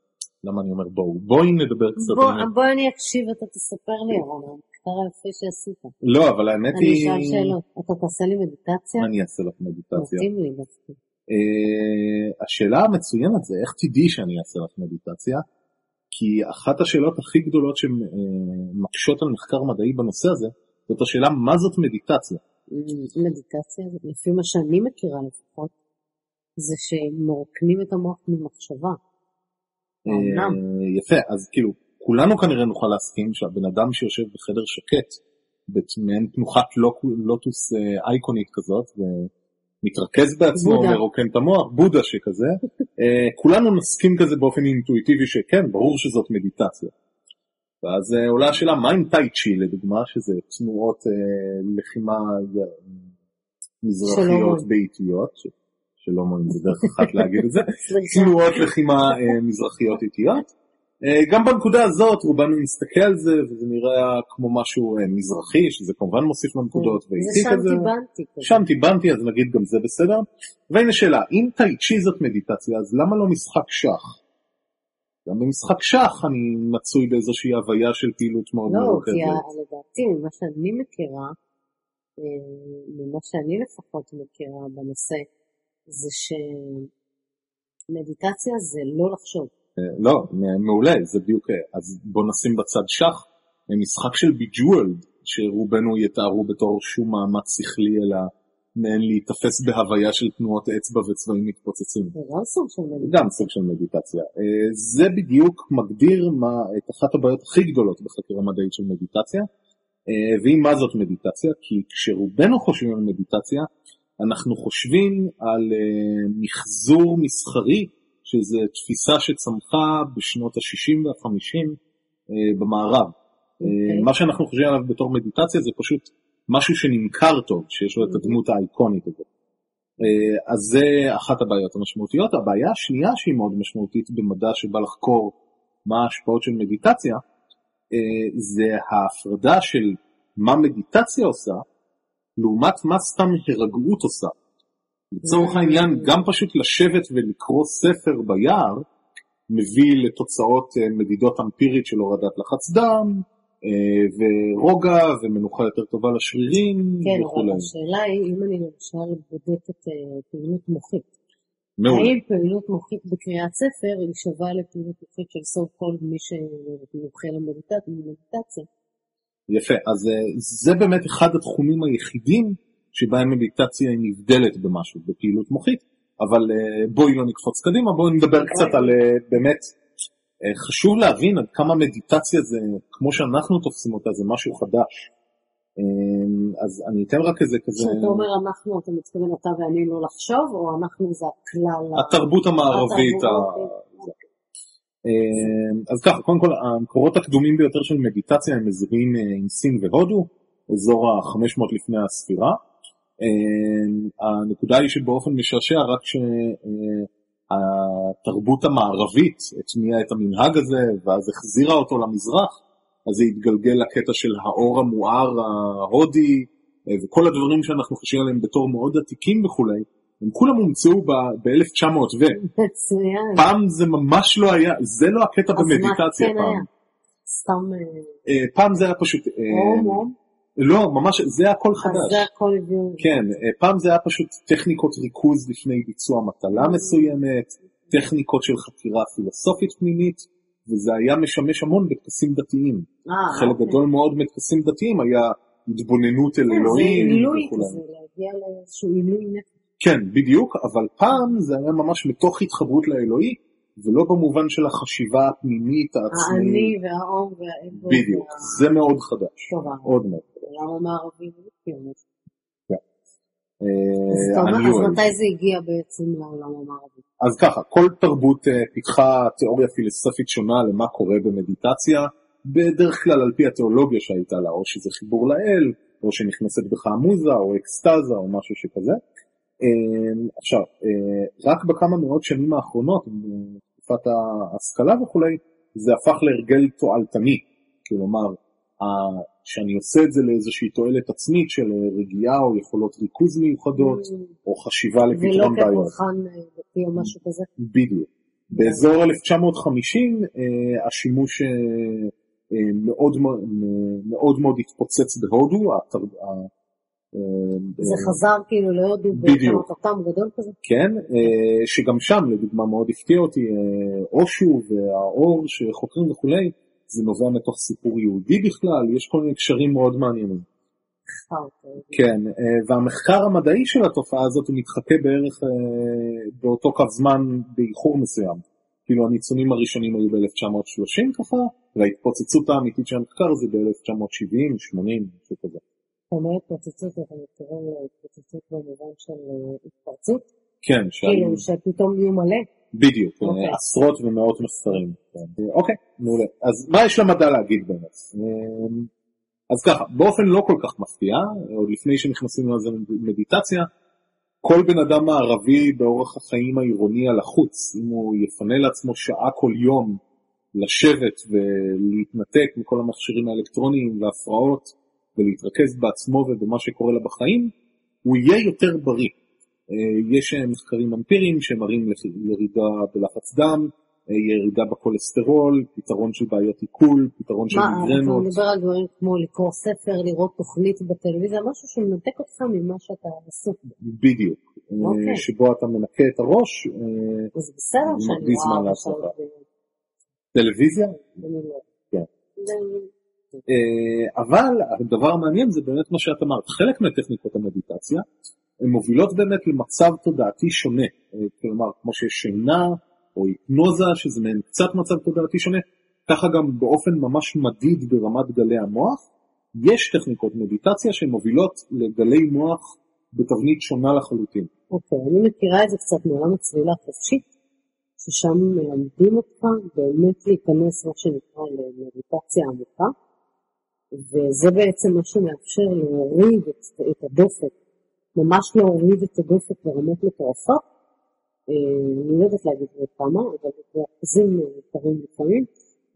למה אני אומר בואו? בואי נדבר קצת בוא, על מדיטציה. בוא אני אקשיב, אתה תספר לי, אבל המחקר היפה שעשית. לא, אבל האמת אני היא... אשאל שאלות. אתה תעשה לי מדיטציה? אני אעשה לך מדיטציה. מתאים לי דווקא. אה, השאלה המצוינת זה איך תדעי שאני אעשה לך מדיטציה? כי אחת השאלות הכי גדולות שמקשות על מחקר מדעי בנושא הזה, זאת השאלה מה זאת מדיטציה. מדיטציה, לפי מה שאני מכירה לפחות, זה שמרוקנים את המוח ממחשבה. אה, יפה, אז כאילו, כולנו כנראה נוכל להסכים שהבן אדם שיושב בחדר שקט, במעין תנוחת לוטוס אה, אייקונית כזאת, ומתרכז בעצמו. מרוקן את המוח, בודה שכזה, [LAUGHS] אה, כולנו נסכים כזה באופן אינטואיטיבי שכן, ברור שזאת מדיטציה. ואז עולה השאלה, מה עם טאי צ'י לדוגמה, שזה תנועות לחימה מזרחיות שלמה. באיטיות, ש- שלמה אם זה דרך אחת להגיד את זה. [LAUGHS] תנועות לחימה אה, מזרחיות איטיות. אה, גם בנקודה הזאת רובנו נסתכל על זה וזה נראה כמו משהו אה, מזרחי שזה כמובן מוסיף לנקודות זה שם כזה. טיבנתי כזה. שם טיבנתי אז נגיד גם זה בסדר. והנה שאלה אם טאי צ'י זאת מדיטציה אז למה לא משחק שח? גם במשחק שח אני מצוי באיזושהי הוויה של פעילות מאוד לא, כי לדעתי, ממה שאני מכירה, ממה שאני לפחות מכירה בנושא, זה שמדיטציה זה לא לחשוב. אה, לא, מעולה, זה בדיוק, אה, אז בוא נשים בצד שח, משחק של Bejeweled, שרובנו יתארו בתור שום מאמץ שכלי, אלא מעין להיתפס בהוויה של תנועות אצבע וצבעים מתפוצצים. זה גם סוג של מדיטציה. גם סוג של מדיטציה. אה, זה בדיוק מגדיר מה, את אחת הבעיות הכי גדולות בחקירה מדעית של מדיטציה, והיא מה זאת מדיטציה, כי כשרובנו חושבים על מדיטציה, אנחנו חושבים על אה, מחזור מסחרי, שזו תפיסה שצמחה בשנות ה-60 וה-50 במערב. אוקיי. אה, מה שאנחנו חושבים עליו בתור מדיטציה זה פשוט משהו שנמכר טוב, שיש לו את הדמות האיקונית הזאת. אה, אז זה אחת הבעיות המשמעותיות. הבעיה השנייה שהיא מאוד משמעותית במדע שבא לחקור מה ההשפעות של מדיטציה, אה, זה ההפרדה של מה מדיטציה עושה, לעומת מה סתם הירגעות עושה. לצורך Mm. העניין, גם פשוט לשבת ולקרוא ספר ביער, מביא לתוצאות אה, מדידות אמפירית של הורדת לחץ דם, אה, ורוגע ומנוחה יותר טובה לשרירים כן, אבל וכולי. השאלה היא, אם אני למשל בודקת אה, פעילות מוחית, מעולה. האם פעילות מוחית בקריאת ספר היא שווה לפעילות מוחית של סו קולד מי שמומחה למדיטציה? יפה, אז אה, זה באמת אחד התחומים היחידים שבהם מדיטציה היא נבדלת במשהו, בפעילות מוחית, אבל אה, בואי לא נקפוץ קדימה, בואי נדבר קצת על אה, באמת, חשוב להבין עד כמה מדיטציה זה, כמו שאנחנו תופסים אותה, זה משהו חדש. אז אני אתן רק איזה כזה, כשאתה אומר אנחנו, אתה מתכוון אתה ואני לא לחשוב, או אנחנו זה הכלל? ה- התרבות המערבית, ה- התרבות, אה, אז ככה, קודם כל המקורות הקדומים ביותר של מדיטציה הם מזוהים אה, עם סין והודו, אזור ה-500 לפני הספירה. אה, הנקודה היא שבאופן משעשע רק שהתרבות המערבית הטמיעה את המנהג הזה ואז החזירה אותו למזרח, אז זה התגלגל לקטע של האור המואר ההודי אה, וכל הדברים שאנחנו חושבים עליהם בתור מאוד עתיקים וכולי, הם כולם הומצאו ב-1900 ו... מצוין. פעם זה ממש לא היה, זה לא הקטע אז במדיטציה כן פעם. היה? סתם אה, אה, פעם זה היה פשוט, אה, הומו, לא ממש, זה הכל אז חדש. זה הכל הביאו. כן, פעם זה היה פשוט טכניקות ריכוז לפני ביצוע מטלה מסוימת, טכניקות של חקירה פילוסופית פנימית, וזה היה משמש המון בטקסים דתיים. חלק אוקיי. גדול מאוד מטקסים דתיים היה התבוננות אל כן, אלוהים זה עילוי. כזה, להגיע לאיזשהו עילוי נפש. כן, בדיוק, אבל פעם זה היה ממש מתוך התחברות לאלוהי, ולא במובן של החשיבה הפנימית העצמית. האני והאור והאגו. בדיוק, וה- זה מאוד חדש, טוב, מאוד מאוד. העולם המערבי. אז אתה אומר, אז מתי זה הגיע בעצם לעולם המערבי? אז ככה, כל תרבות אה, פיתחה תיאוריה פילוסופית שונה למה קורה במדיטציה, בדרך כלל על פי התיאולוגיה שהייתה לה, או שזה חיבור לאל, או שנכנסת בך המוזה, או אקסטזה, או משהו שכזה. אה, עכשיו, אה, רק בכמה מאות שנים האחרונות, בתקופת ההשכלה וכולי, זה הפך להרגל תועלתני. כלומר, שאני עושה את זה לאיזושהי תועלת עצמית של רגיעה או יכולות ריכוז מיוחדות, או חשיבה לפתרון בעיות. ולא כפולחן דתי או משהו כזה? בדיוק. באזור 1950 השימוש מאוד מאוד מאוד התפוצץ בהודו. זה חזר כאילו להודו בדיוק. אותם גדול כזה? כן, שגם שם לדוגמה מאוד הפתיע אותי אושו והאור שחוקרים וכולי. זה נובע מתוך סיפור יהודי בכלל, יש כל מיני קשרים מאוד מעניינים. כן, אה, והמחקר המדעי של התופעה הזאת הוא מתחכה בערך אה, באותו קו זמן באיחור מסוים. כאילו הניצונים הראשונים היו ב-1930 ככה, וההתפוצצות האמיתית של המחקר זה ב-1970, 80, משהו כזה. זאת אומרת התפוצצות, אתה מתכוון להתפוצצות במובן של אה, התפרצות? כן, כאילו שפתאום יהיו מלא? בדיוק, okay. אוקיי. עשרות ומאות מחקרים. אוקיי, מעולה. אז מה יש למדע להגיד באמת? אמ, אז ככה, באופן לא כל כך מפתיע, עוד לפני שנכנסים לזה מדיטציה, כל בן אדם מערבי באורח החיים העירוני הלחוץ, אם הוא יפנה לעצמו שעה כל יום לשבת ולהתנתק מכל המכשירים האלקטרוניים והפרעות ולהתרכז בעצמו ובמה שקורה לה בחיים, הוא יהיה יותר בריא. אה, יש אה, מחקרים אמפיריים שמראים ירידה בלחץ דם, אה, ירידה בכולסטרול, פתרון של בעיות עיכול, פתרון של מיגרנות. מה, אתה מדבר על דברים כמו לקרוא ספר, לראות תוכנית בטלוויזיה, משהו שמנתק אותך ממה שאתה עסוק בו. בדיוק, אוקיי. שבו אתה מנקה את הראש, זה בסדר שאני רואה עכשיו. טלוויזיה? לא. כן. אבל הדבר המעניין זה באמת מה שאת אמרת, חלק מטכניקות המדיטציה הן מובילות באמת למצב תודעתי שונה, אה, כלומר כמו שיש שינה או היפנוזה שזה מעין קצת מצב תודעתי שונה, ככה גם באופן ממש מדיד ברמת גלי המוח, יש טכניקות מדיטציה שמובילות לגלי מוח בתבנית שונה לחלוטין. אוקיי, okay, אני מכירה את זה קצת מעולם הצלילה החופשית, ששם מלמדים אותך באמת להיכנס מה שנקרא למדיטציה עמוקה, וזה בעצם מה שמאפשר להוריד את, את הדופק ממש להוריד את הדופק לרמות מטורפות. אה, אני לא יודעת להגיד עוד כמה, אבל זה אחוזים יקרים לפעמים,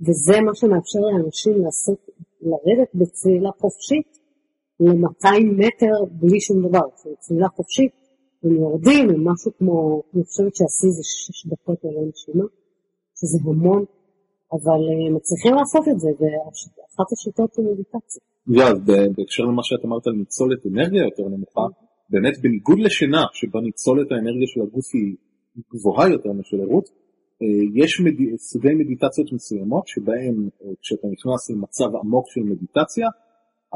וזה מה שמאפשר לאנשים לעשות, לרדת בצלילה חופשית ל-200 מטר בלי שום דבר. אומרת, צלילה חופשית, הם יורדים, הם משהו כמו, אני חושבת שהשיא זה 6 דקות ללא נשימה, שזה המון, אבל אה, מצליחים לעשות את זה, ואחת השיטות היא מדיטציה. יאללה, בהקשר למה שאת אמרת על ניצולת אנרגיה יותר נמוכה, באמת בניגוד לשינה, שבה ניצולת האנרגיה של הגוף היא גבוהה יותר משל ערות, אה, יש מד... סוגי מדיטציות מסוימות שבהם אה, כשאתה נכנס למצב עמוק של מדיטציה,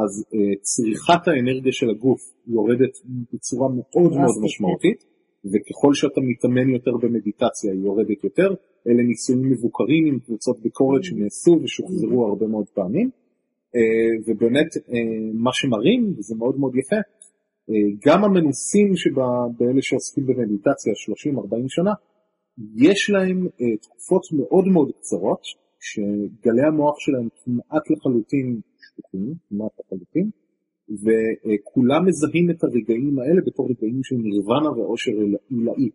אז צריכת האנרגיה של הגוף יורדת בצורה מאוד מאוד משמעותית, וככל שאתה מתאמן יותר במדיטציה היא יורדת יותר. אלה ניסויים מבוקרים עם קבוצות ביקורת. שנעשו ושוחזרו הרבה מאוד פעמים. ובאמת מה שמראים, וזה מאוד מאוד יפה, גם המנוסים שבאלה שעוסקים במדיטציה 30-40 שנה, יש להם תקופות מאוד מאוד קצרות, שגלי המוח שלהם כמעט לחלוטין שטוחים, כמעט לחלוטין, וכולם מזהים את הרגעים האלה בתור רגעים של נירוונה ואושר עילאי.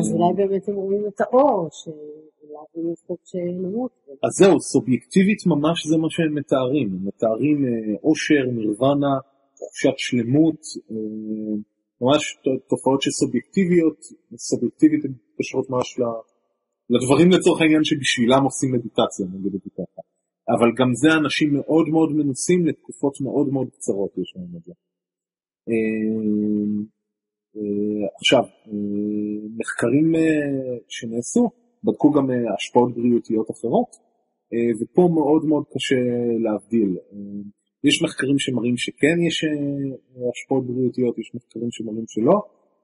אז אולי באמת הם רואים את האור, שאולי הם יכולים שנמות. אז זהו, סובייקטיבית ממש זה מה שהם מתארים, הם מתארים אושר, נירוונה, תחושת שלמות, אה, ממש תופעות שסובייקטיביות, סובייקטיבית הן מתקשרות ממש לדברים לצורך העניין שבשבילם עושים מדיטציה, נגיד את זה ככה. אבל גם זה אנשים מאוד מאוד מנוסים לתקופות מאוד מאוד קצרות יש להם את זה. אה, אה, עכשיו, מחקרים שנעשו בדקו גם השפעות בריאותיות אחרות, ופה מאוד מאוד קשה להבדיל. יש מחקרים שמראים שכן יש אה, השפעות בריאותיות, יש מחקרים שמראים שלא.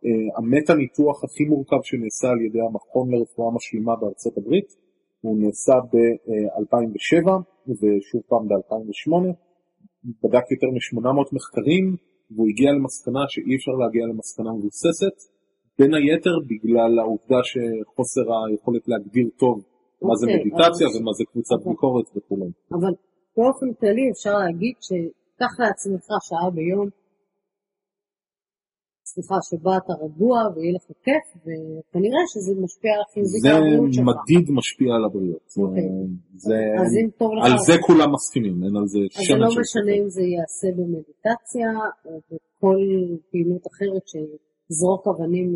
אה, המטה ניתוח הכי מורכב שנעשה על ידי המכון לרפואה משלימה בארצות הברית, הוא נעשה ב-2007 ושוב פעם ב-2008, בדק יותר מ-800 מחקרים והוא הגיע למסקנה שאי אפשר להגיע למסקנה מבוססת, בין היתר בגלל העובדה שחוסר היכולת להגדיר טוב מה זה אוקיי, מדיטציה אבל- ומה זה קבוצת אבל- ביקורת וכו'. אבל באופן כללי אפשר להגיד שקח לעצמך שעה ביום, סליחה, שבה אתה רגוע ויהיה לך כיף, וכנראה שזה משפיע על זה על הבריאות שלך. מדיד משפיע על הבריאות. זה- אוקיי. זה, אז אם טוב לך, על זה כולם מסכימים, אין על זה אז זה לא משנה. אם זה ייעשה במדיטציה או בכל פעילות אחרת שזרוק אבנים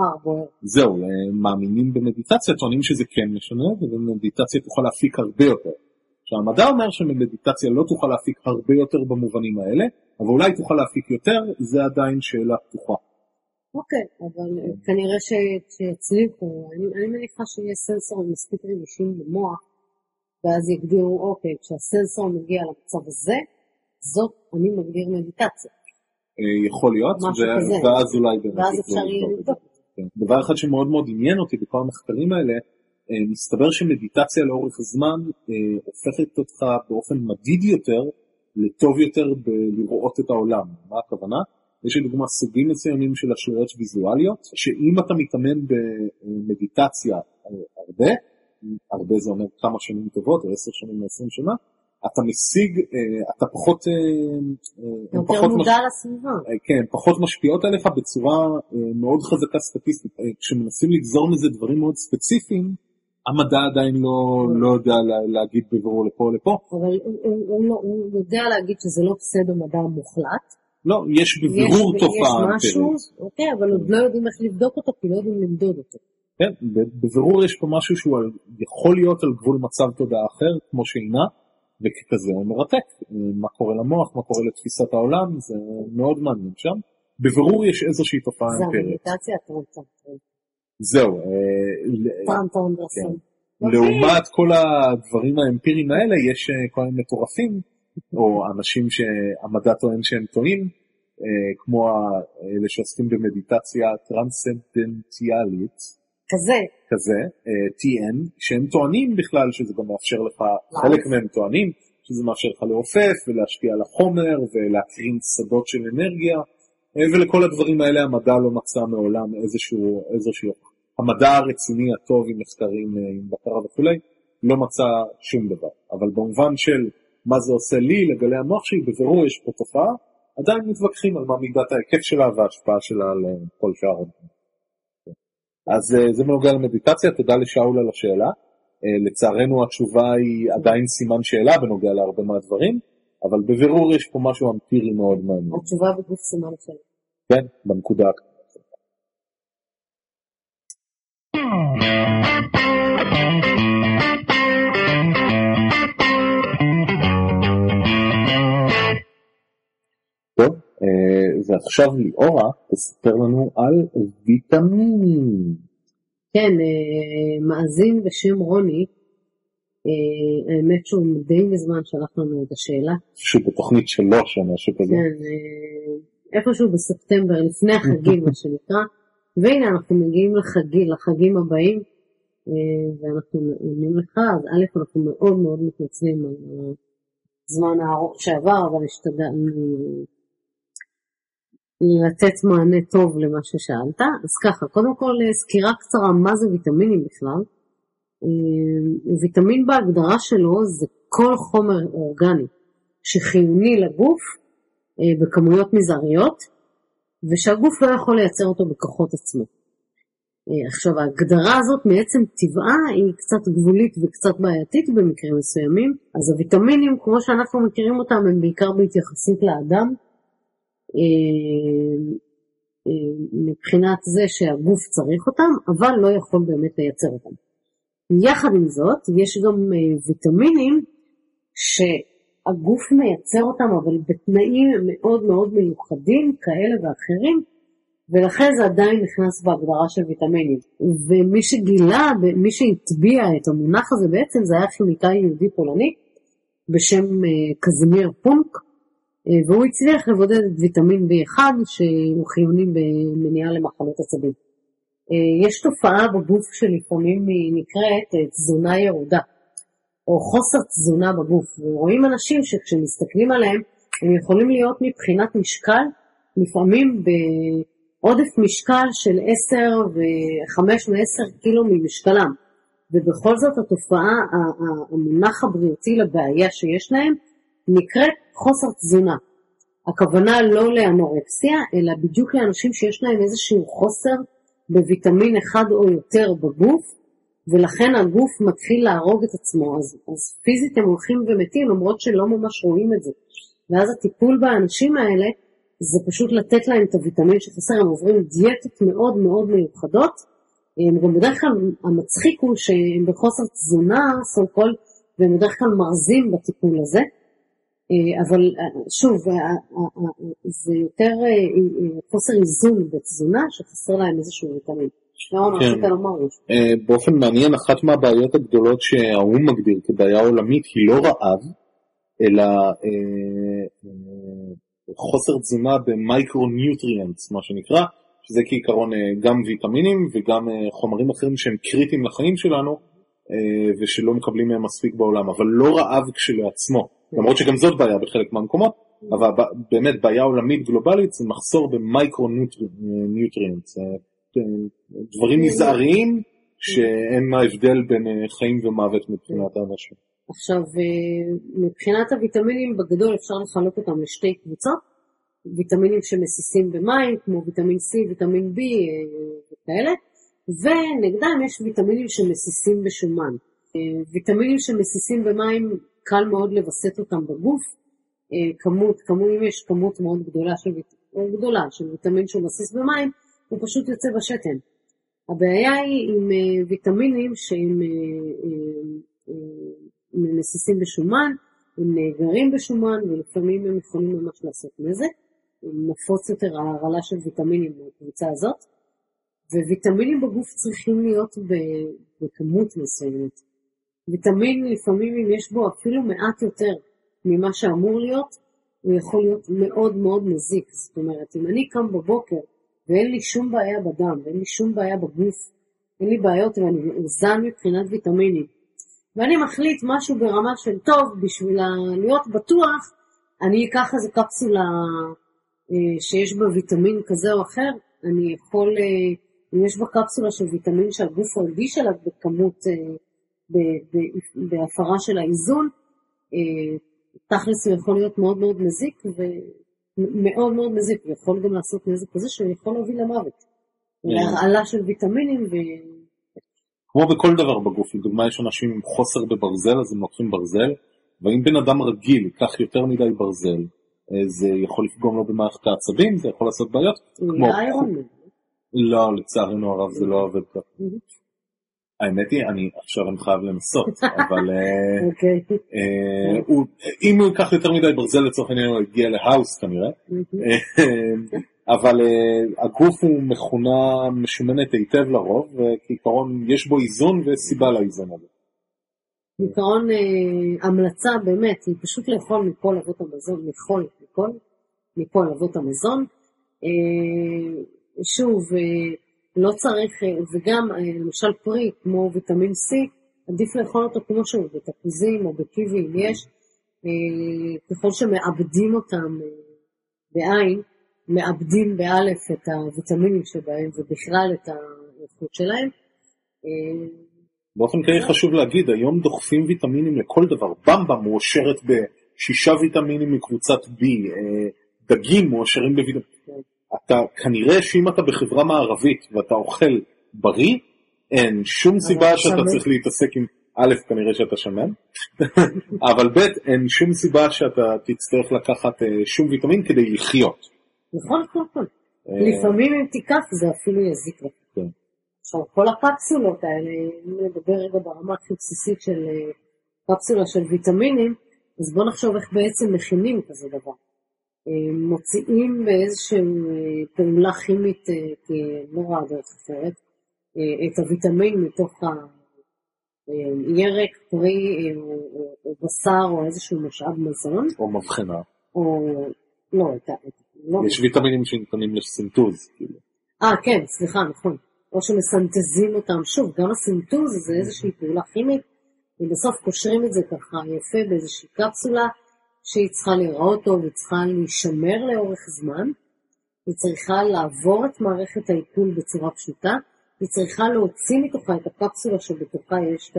להר בוער. זהו, אה, מאמינים במדיטציה, טוענים שזה כן משנה, ומדיטציה תוכל להפיק הרבה יותר. עכשיו, המדע אומר שמדיטציה לא תוכל להפיק הרבה יותר במובנים האלה, אבל אולי תוכל להפיק יותר, זה עדיין שאלה פתוחה. אוקיי, אבל אה, כנראה שיצליחו, אני, אני מניחה שיש סנסורים מספיק רגישים במוח, ואז יגדירו, אוקיי, כשהסנסור מגיע למצב הזה, זאת אני מגדיר מדיטציה. אה, יכול להיות, ו-. ואז אולי באמת... ואז אפשר יהיה לבדוק. כן. דבר אחד שמאוד מאוד עניין אותי בכל המחקרים האלה, מסתבר שמדיטציה לאורך הזמן אה, הופכת אותך באופן מדיד יותר לטוב יותר בלראות את העולם. מה הכוונה? יש לדוגמה סוגים מסוימים של אשליות ויזואליות, שאם אתה מתאמן במדיטציה אה, הרבה, הרבה זה אומר כמה שנים טובות, או עשר שנים או עשרים שנה, אתה משיג, אה, אתה פחות, אה, אה, יותר פחות מודע לסביבה. אה, כן, פחות משפיעות עליך בצורה אה, מאוד חזקה סטטיסטית. אה, כשמנסים לגזור מזה דברים מאוד ספציפיים, המדע עדיין לא, לא יודע לה- להגיד בבירור לפה או לפה. אבל הוא, לא, הוא יודע להגיד שזה לא פסדו מדע מוחלט. לא, יש בבירור יש, תופעה יש משהו, אמפירית. אוקיי, אבל עוד לא יודעים איך לבדוק אותו, כי לא יודעים למדוד אותו. כן, בבירור יש פה משהו שהוא על, יכול להיות על גבול מצב תודעה אחר, כמו שהינה, וככזה הוא מרתק. מה קורה למוח, מה קורה לתפיסת העולם, זה מאוד מעניין שם. בבירור יש איזושהי תופעה זה אמפירית. המדיטציה הטרנטרנטרנט. זהו, אה, ל- טרנטרנטרסון. לעומת כל הדברים האמפיריים האלה יש אה, כל מיני מטורפים או אנשים שהמדע טוען שהם טועים אה, כמו אלה שעוסקים במדיטציה טרנסצנדנציאלית כזה, כזה אה, TN שהם טוענים בכלל שזה גם מאפשר לך חלק מהם טוענים שזה מאפשר לך לעופף ולהשפיע על החומר ולהקרין שדות של אנרגיה ולכל הדברים האלה המדע לא מצא מעולם איזשהו איזשהו המדע הרציני הטוב עם מחקרים אה, עם בקרה וכולי, לא מצא שום דבר. אבל במובן של מה זה עושה לי לגלי המוח שלי, בבירור יש פה תופעה, עדיין מתווכחים על מה מידת ההיקף שלה וההשפעה שלה על אה, כל שאר הדברים. אז אה, זה בנוגע למדיטציה, תודה לשאול על השאלה. לצערנו התשובה היא עדיין סימן שאלה בנוגע להרבה מהדברים, אבל בבירור יש פה משהו אמפירי מאוד מעניין. התשובה בגוף סימן שלי. כן, בנקודה טוב, אה, ועכשיו ליאורה תספר לנו על ויטמינים. כן, אה, מאזין בשם רוני, אה, האמת שהוא די מזמן שלח לנו את השאלה. שהוא בתוכנית שלוש או משהו כזה. כן, איפשהו בספטמבר, לפני החגים, [LAUGHS] מה שנקרא. והנה, אנחנו מגיעים לחגים, לחגים הבאים, אה, ואנחנו עונים לך, אז א', אנחנו מאוד מאוד מתנצלים על הזמן הארוך שעבר, אבל השתדלנו לתת מענה טוב למה ששאלת. אז ככה, קודם כל אה, סקירה קצרה מה זה ויטמינים בכלל. אה, ויטמין בהגדרה שלו זה כל חומר אורגני שחיוני לגוף אה, בכמויות מזעריות, ושהגוף לא יכול לייצר אותו בכוחות עצמו. אה, עכשיו ההגדרה הזאת מעצם טבעה היא קצת גבולית וקצת בעייתית במקרים מסוימים, אז הוויטמינים כמו שאנחנו מכירים אותם הם בעיקר בהתייחסות לאדם, אה, אה, מבחינת זה שהגוף צריך אותם, אבל לא יכול באמת לייצר אותם. יחד עם זאת, יש גם ויטמינים שהגוף מייצר אותם, אבל בתנאים מאוד מאוד מיוחדים כאלה ואחרים, ולכן זה עדיין נכנס בהגדרה של ויטמינים. ומי שגילה, מי שהטביע את המונח הזה בעצם, זה היה כימיקאי יהודי פולני בשם אה, קזמיר פונק, אה, והוא הצליח לבודד את ויטמין B1 שהוא חיוני במניעה למחלות עצבים. אה, יש תופעה בגוף שלפעמים היא נקראת תזונה ירודה, או חוסר תזונה בגוף, ורואים אנשים שכשמסתכלים עליהם הם יכולים להיות מבחינת משקל, לפעמים בעודף משקל של 10 ו-5 ו-10 קילו ממשקלם. ובכל זאת התופעה, המונח הבריאותי לבעיה שיש להם, נקראת חוסר תזונה. הכוונה לא לאנורקסיה, אלא בדיוק לאנשים שיש להם איזשהו חוסר בוויטמין אחד או יותר בגוף, ולכן הגוף מתחיל להרוג את עצמו, אז, אז פיזית הם הולכים ומתים למרות שלא ממש רואים את זה. ואז הטיפול באנשים האלה זה פשוט לתת להם את הוויטמין שחסר, הם עוברים דיאטות מאוד מאוד מיוחדות. הם גם בדרך כלל, המצחיק הוא שהם בחוסר תזונה, so called, והם בדרך כלל מרזים בטיפול הזה. אבל שוב, זה יותר חוסר איזון בתזונה, שחסר להם איזשהו ויטמין. כן. באופן מעניין, אחת מהבעיות הגדולות שהאו"ם מגדיר כבעיה עולמית היא לא רעב, אלא אה, אה, חוסר תזונה ב micro-nutrients, מה שנקרא, שזה כעיקרון אה, גם ויטמינים וגם חומרים אחרים שהם קריטיים לחיים שלנו, ושלא מקבלים מהם מספיק בעולם, אבל לא רעב כשלעצמו, למרות שגם זאת בעיה בחלק מהמקומות, אבל באמת בעיה עולמית גלובלית זה מחסור ב micro-nutrients, דברים מזעריים שהן ההבדל בין חיים ומוות מבחינת האנשים. עכשיו, אה, מבחינת הוויטמינים, בגדול אפשר לחלוק אותם לשתי קבוצות. ויטמינים שמסיסים במים, כמו ויטמין C, ויטמין B אה, וכאלה, ונגדם יש ויטמינים שמסיסים בשומן. אה, ויטמינים שמסיסים במים, קל מאוד לווסת אותם בגוף. כמות, כמות, אם יש כמות מאוד גדולה של, גדולה של ויטמין שהוא מסיס במים, הוא פשוט יוצא בשתן. הבעיה היא עם ויטמינים שהם מסיסים בשומן, הם נאגרים בשומן ולפעמים הם יכולים ממש לעשות נזק. נפוץ יותר ההרעלה של ויטמינים בקבוצה הזאת. וויטמינים בגוף צריכים להיות בכמות מסוימת. ויטמין לפעמים אם יש בו אפילו מעט יותר ממה שאמור להיות, הוא יכול להיות מאוד מאוד מזיק. זאת אומרת, אם אני קם בבוקר ואין לי שום בעיה בדם ואין לי שום בעיה בגוף, אין לי בעיות ואני מאוזן מבחינת ויטמינים, ואני מחליט משהו ברמה של טוב, בשביל להיות בטוח, אני אקח איזה קפסולה אה, שיש בה ויטמין כזה או אחר, אני יכול, אה, אם יש בה קפסולה של ויטמין שהגוף הרגיש עליו בכמות, אה, בהפרה של האיזון, תכלס הוא יכול להיות מאוד מאוד מזיק, ומאוד מאוד מזיק, ויכול גם לעשות נזק כזה שיכול להוביל למוות. להרעלה של ויטמינים ו... כמו בכל דבר בגוף, לדוגמה יש אנשים עם חוסר בברזל אז הם לוקחים ברזל, ואם בן אדם רגיל ייקח יותר מדי ברזל, אה, זה יכול לפגום לו במערכת העצבים, זה יכול לעשות בעיות. כמו... לא, לצערנו הרב זה לא עובד ככה. האמת היא, אני עכשיו אני חייב לנסות, [LAUGHS] אבל אה, אוקיי. אה, אם הוא ייקח יותר מדי ברזל לצורך העניין הוא יגיע להאוס כנראה, אבל uh, הגוף הוא מכונה משומנת היטב לרוב, וכעיקרון יש בו איזון וסיבה לאיזון הזה. בעיקרון המלצה באמת היא פשוט לאכול מכל אבות המזון, לאכול מכל, מכל אבות המזון. שוב, לא צריך, uh, וגם uh, למשל פרי כמו ויטמין C, עדיף לאכול אותו כמו שהוא, בתפוזים או בקיבי אם יש, uh, ככל שמאבדים אותם בעין. מאבדים באלף את הוויטמינים שבהם ובכלל את האיכות שלהם. אה, באופן כללי חשוב להגיד, היום דוחפים ויטמינים לכל דבר. במבה מועשרת בשישה ויטמינים מקבוצת B, אה, דגים מועשרים בוויטמינים. אתה, כנראה שאם אתה בחברה מערבית ואתה אוכל בריא, אין שום סיבה שאתה שמן. צריך להתעסק עם, א', כנראה שאתה שמן, [LAUGHS] אבל ב', אין שום סיבה שאתה תצטרך לקחת אה, שום ויטמין כדי לחיות. נכון, נכון. לפעמים אם תיקח זה אפילו יזיק לך. כן. עכשיו, כל הקפסולות האלה, אם נדבר רגע ברמה הכי בסיסית של אה, קפסולה של ויטמינים, אז בואו נחשוב איך בעצם מכינים כזה דבר. אה, מוציאים באיזושהי אה, פעולה כימית, כי לא רואה דרך אחרת, את הוויטמין מתוך הירק, פרי או בשר או איזשהו משאב מזון. או מבחנה. או, לא, את לא. יש ויטמינים שניתנים לסינטוז. כאילו. אה, כן, סליחה, נכון. או שמסנטזים אותם. שוב, גם הסינטוז זה איזושהי פעולה כימית, ובסוף קושרים את זה ככה יפה באיזושהי קפסולה, שהיא צריכה להיראות טוב, היא צריכה להישמר לאורך זמן, היא צריכה לעבור את מערכת העיכול בצורה פשוטה, היא צריכה להוציא מתוכה את הקפסולה שבתוכה יש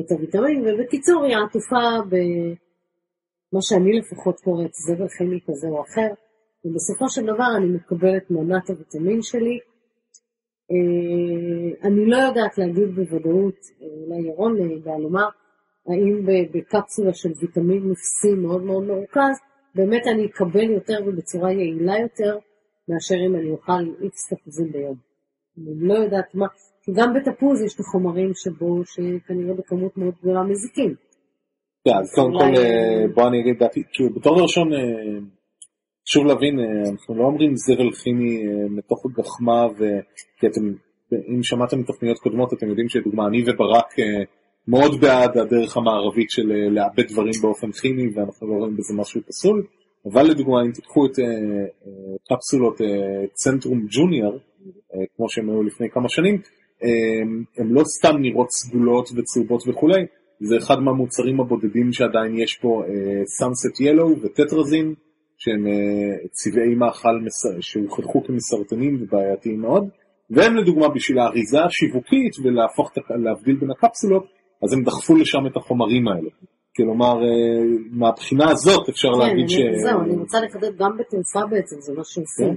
את הוויטמין, ובקיצור היא עטופה במה שאני לפחות קוראת זבל כימי כזה או אחר, ובסופו של דבר אני מקבלת מנת הוויטמין שלי. אה, אני לא יודעת להגיד בוודאות, אה, אולי ירון אה, ידע לומר, האם בקפסולה של ויטמין נפסי מאוד מאוד מרוכז, באמת אני אקבל יותר ובצורה יעילה יותר, מאשר אם אני אוכל איקס תפוזים ביום. אני לא יודעת מה, כי גם בתפוז יש את החומרים שבו, שכנראה בכמות מאוד גדולה מזיקים. כן, אז קודם כל אה, בוא אני אגיד דעתי, כאילו בתור ראשון אה, חשוב להבין, אה, אנחנו לא אומרים זבל כימי מתוך גחמה, ו- כי אתם, אם שמעתם תוכניות קודמות אתם יודעים שלדוגמה אני וברק מאוד בעד הדרך המערבית של אה, לעבד דברים באופן כימי ואנחנו לא רואים בזה משהו פסול, אבל לדוגמה אם תיקחו את אה, אה, קפסולות צנטרום ג'וניור, כמו שהם היו לפני כמה שנים, הן לא סתם נראות סגולות וצהובות וכולי, זה אחד מהמוצרים הבודדים שעדיין יש פה סאנסט ילו וטטרזין, שהם צבעי מאכל שהוכחו כמסרטנים ובעייתיים מאוד, והם לדוגמה בשביל האריזה השיווקית ולהפוך, להבדיל בין הקפסולות, אז הם דחפו לשם את החומרים האלה. כלומר, אה, מהבחינה הזאת אפשר כן, להגיד אני, ש... זהו, אני רוצה לחדד גם בתעופה בעצם, זה מה שעושים. כן.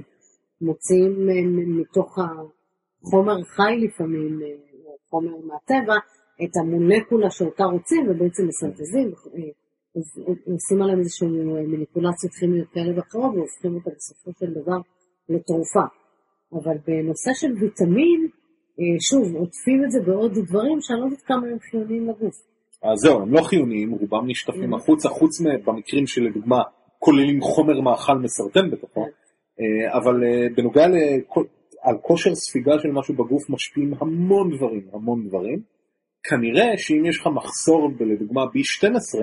מוציאים אה, מתוך החומר חי לפעמים, אה, או חומר מהטבע, את המולקולה שאותה רוצים, ובעצם מסנטזים, אז עושים עליהם איזשהו מניפולציות כימיות כאלה ואחרות, והופכים אותה בסופו של דבר לתרופה. אבל בנושא של ויטמין, שוב, עוטפים את זה בעוד דברים שאני לא יודעת כמה הם חיוניים לגוף. אז זהו, הם לא חיוניים, רובם נשטפים Mhm. החוצה, חוץ מ- במקרים שלדוגמה כוללים חומר מאכל מסרטן בתוכו. אה, אבל אה, בנוגע על כושר ספיגה של משהו בגוף משפיעים המון דברים, המון דברים. כנראה שאם יש לך מחסור בלדוגמה B12,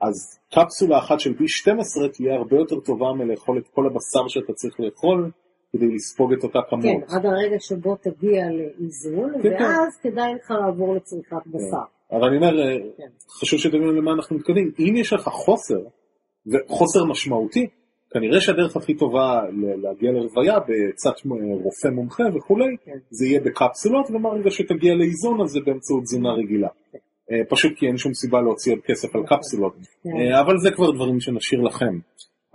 אז קפסולה אחת של B12 תהיה הרבה יותר טובה מלאכול את כל הבשר שאתה צריך לאכול כדי לספוג את אותה כן, כמות. עד הרגע שבו תגיע לאיזון, כן, כן. ואז כדאי לך לעבור לצריכת בשר. אבל אני אומר, כן. חשוב שתבינו למה אנחנו מתכוונים. אם יש לך חוסר, וחוסר משמעותי, כנראה שהדרך הכי טובה להגיע לרוויה בעצת מ- רופא מומחה וכולי, כן. זה יהיה בקפסולות, ומהרגע שתגיע לאיזון אז זה באמצעות תזונה רגילה. אה, פשוט כי אין שום סיבה להוציא עוד כסף על קפסולות. כן. אה, אבל זה כבר דברים שנשאיר לכם.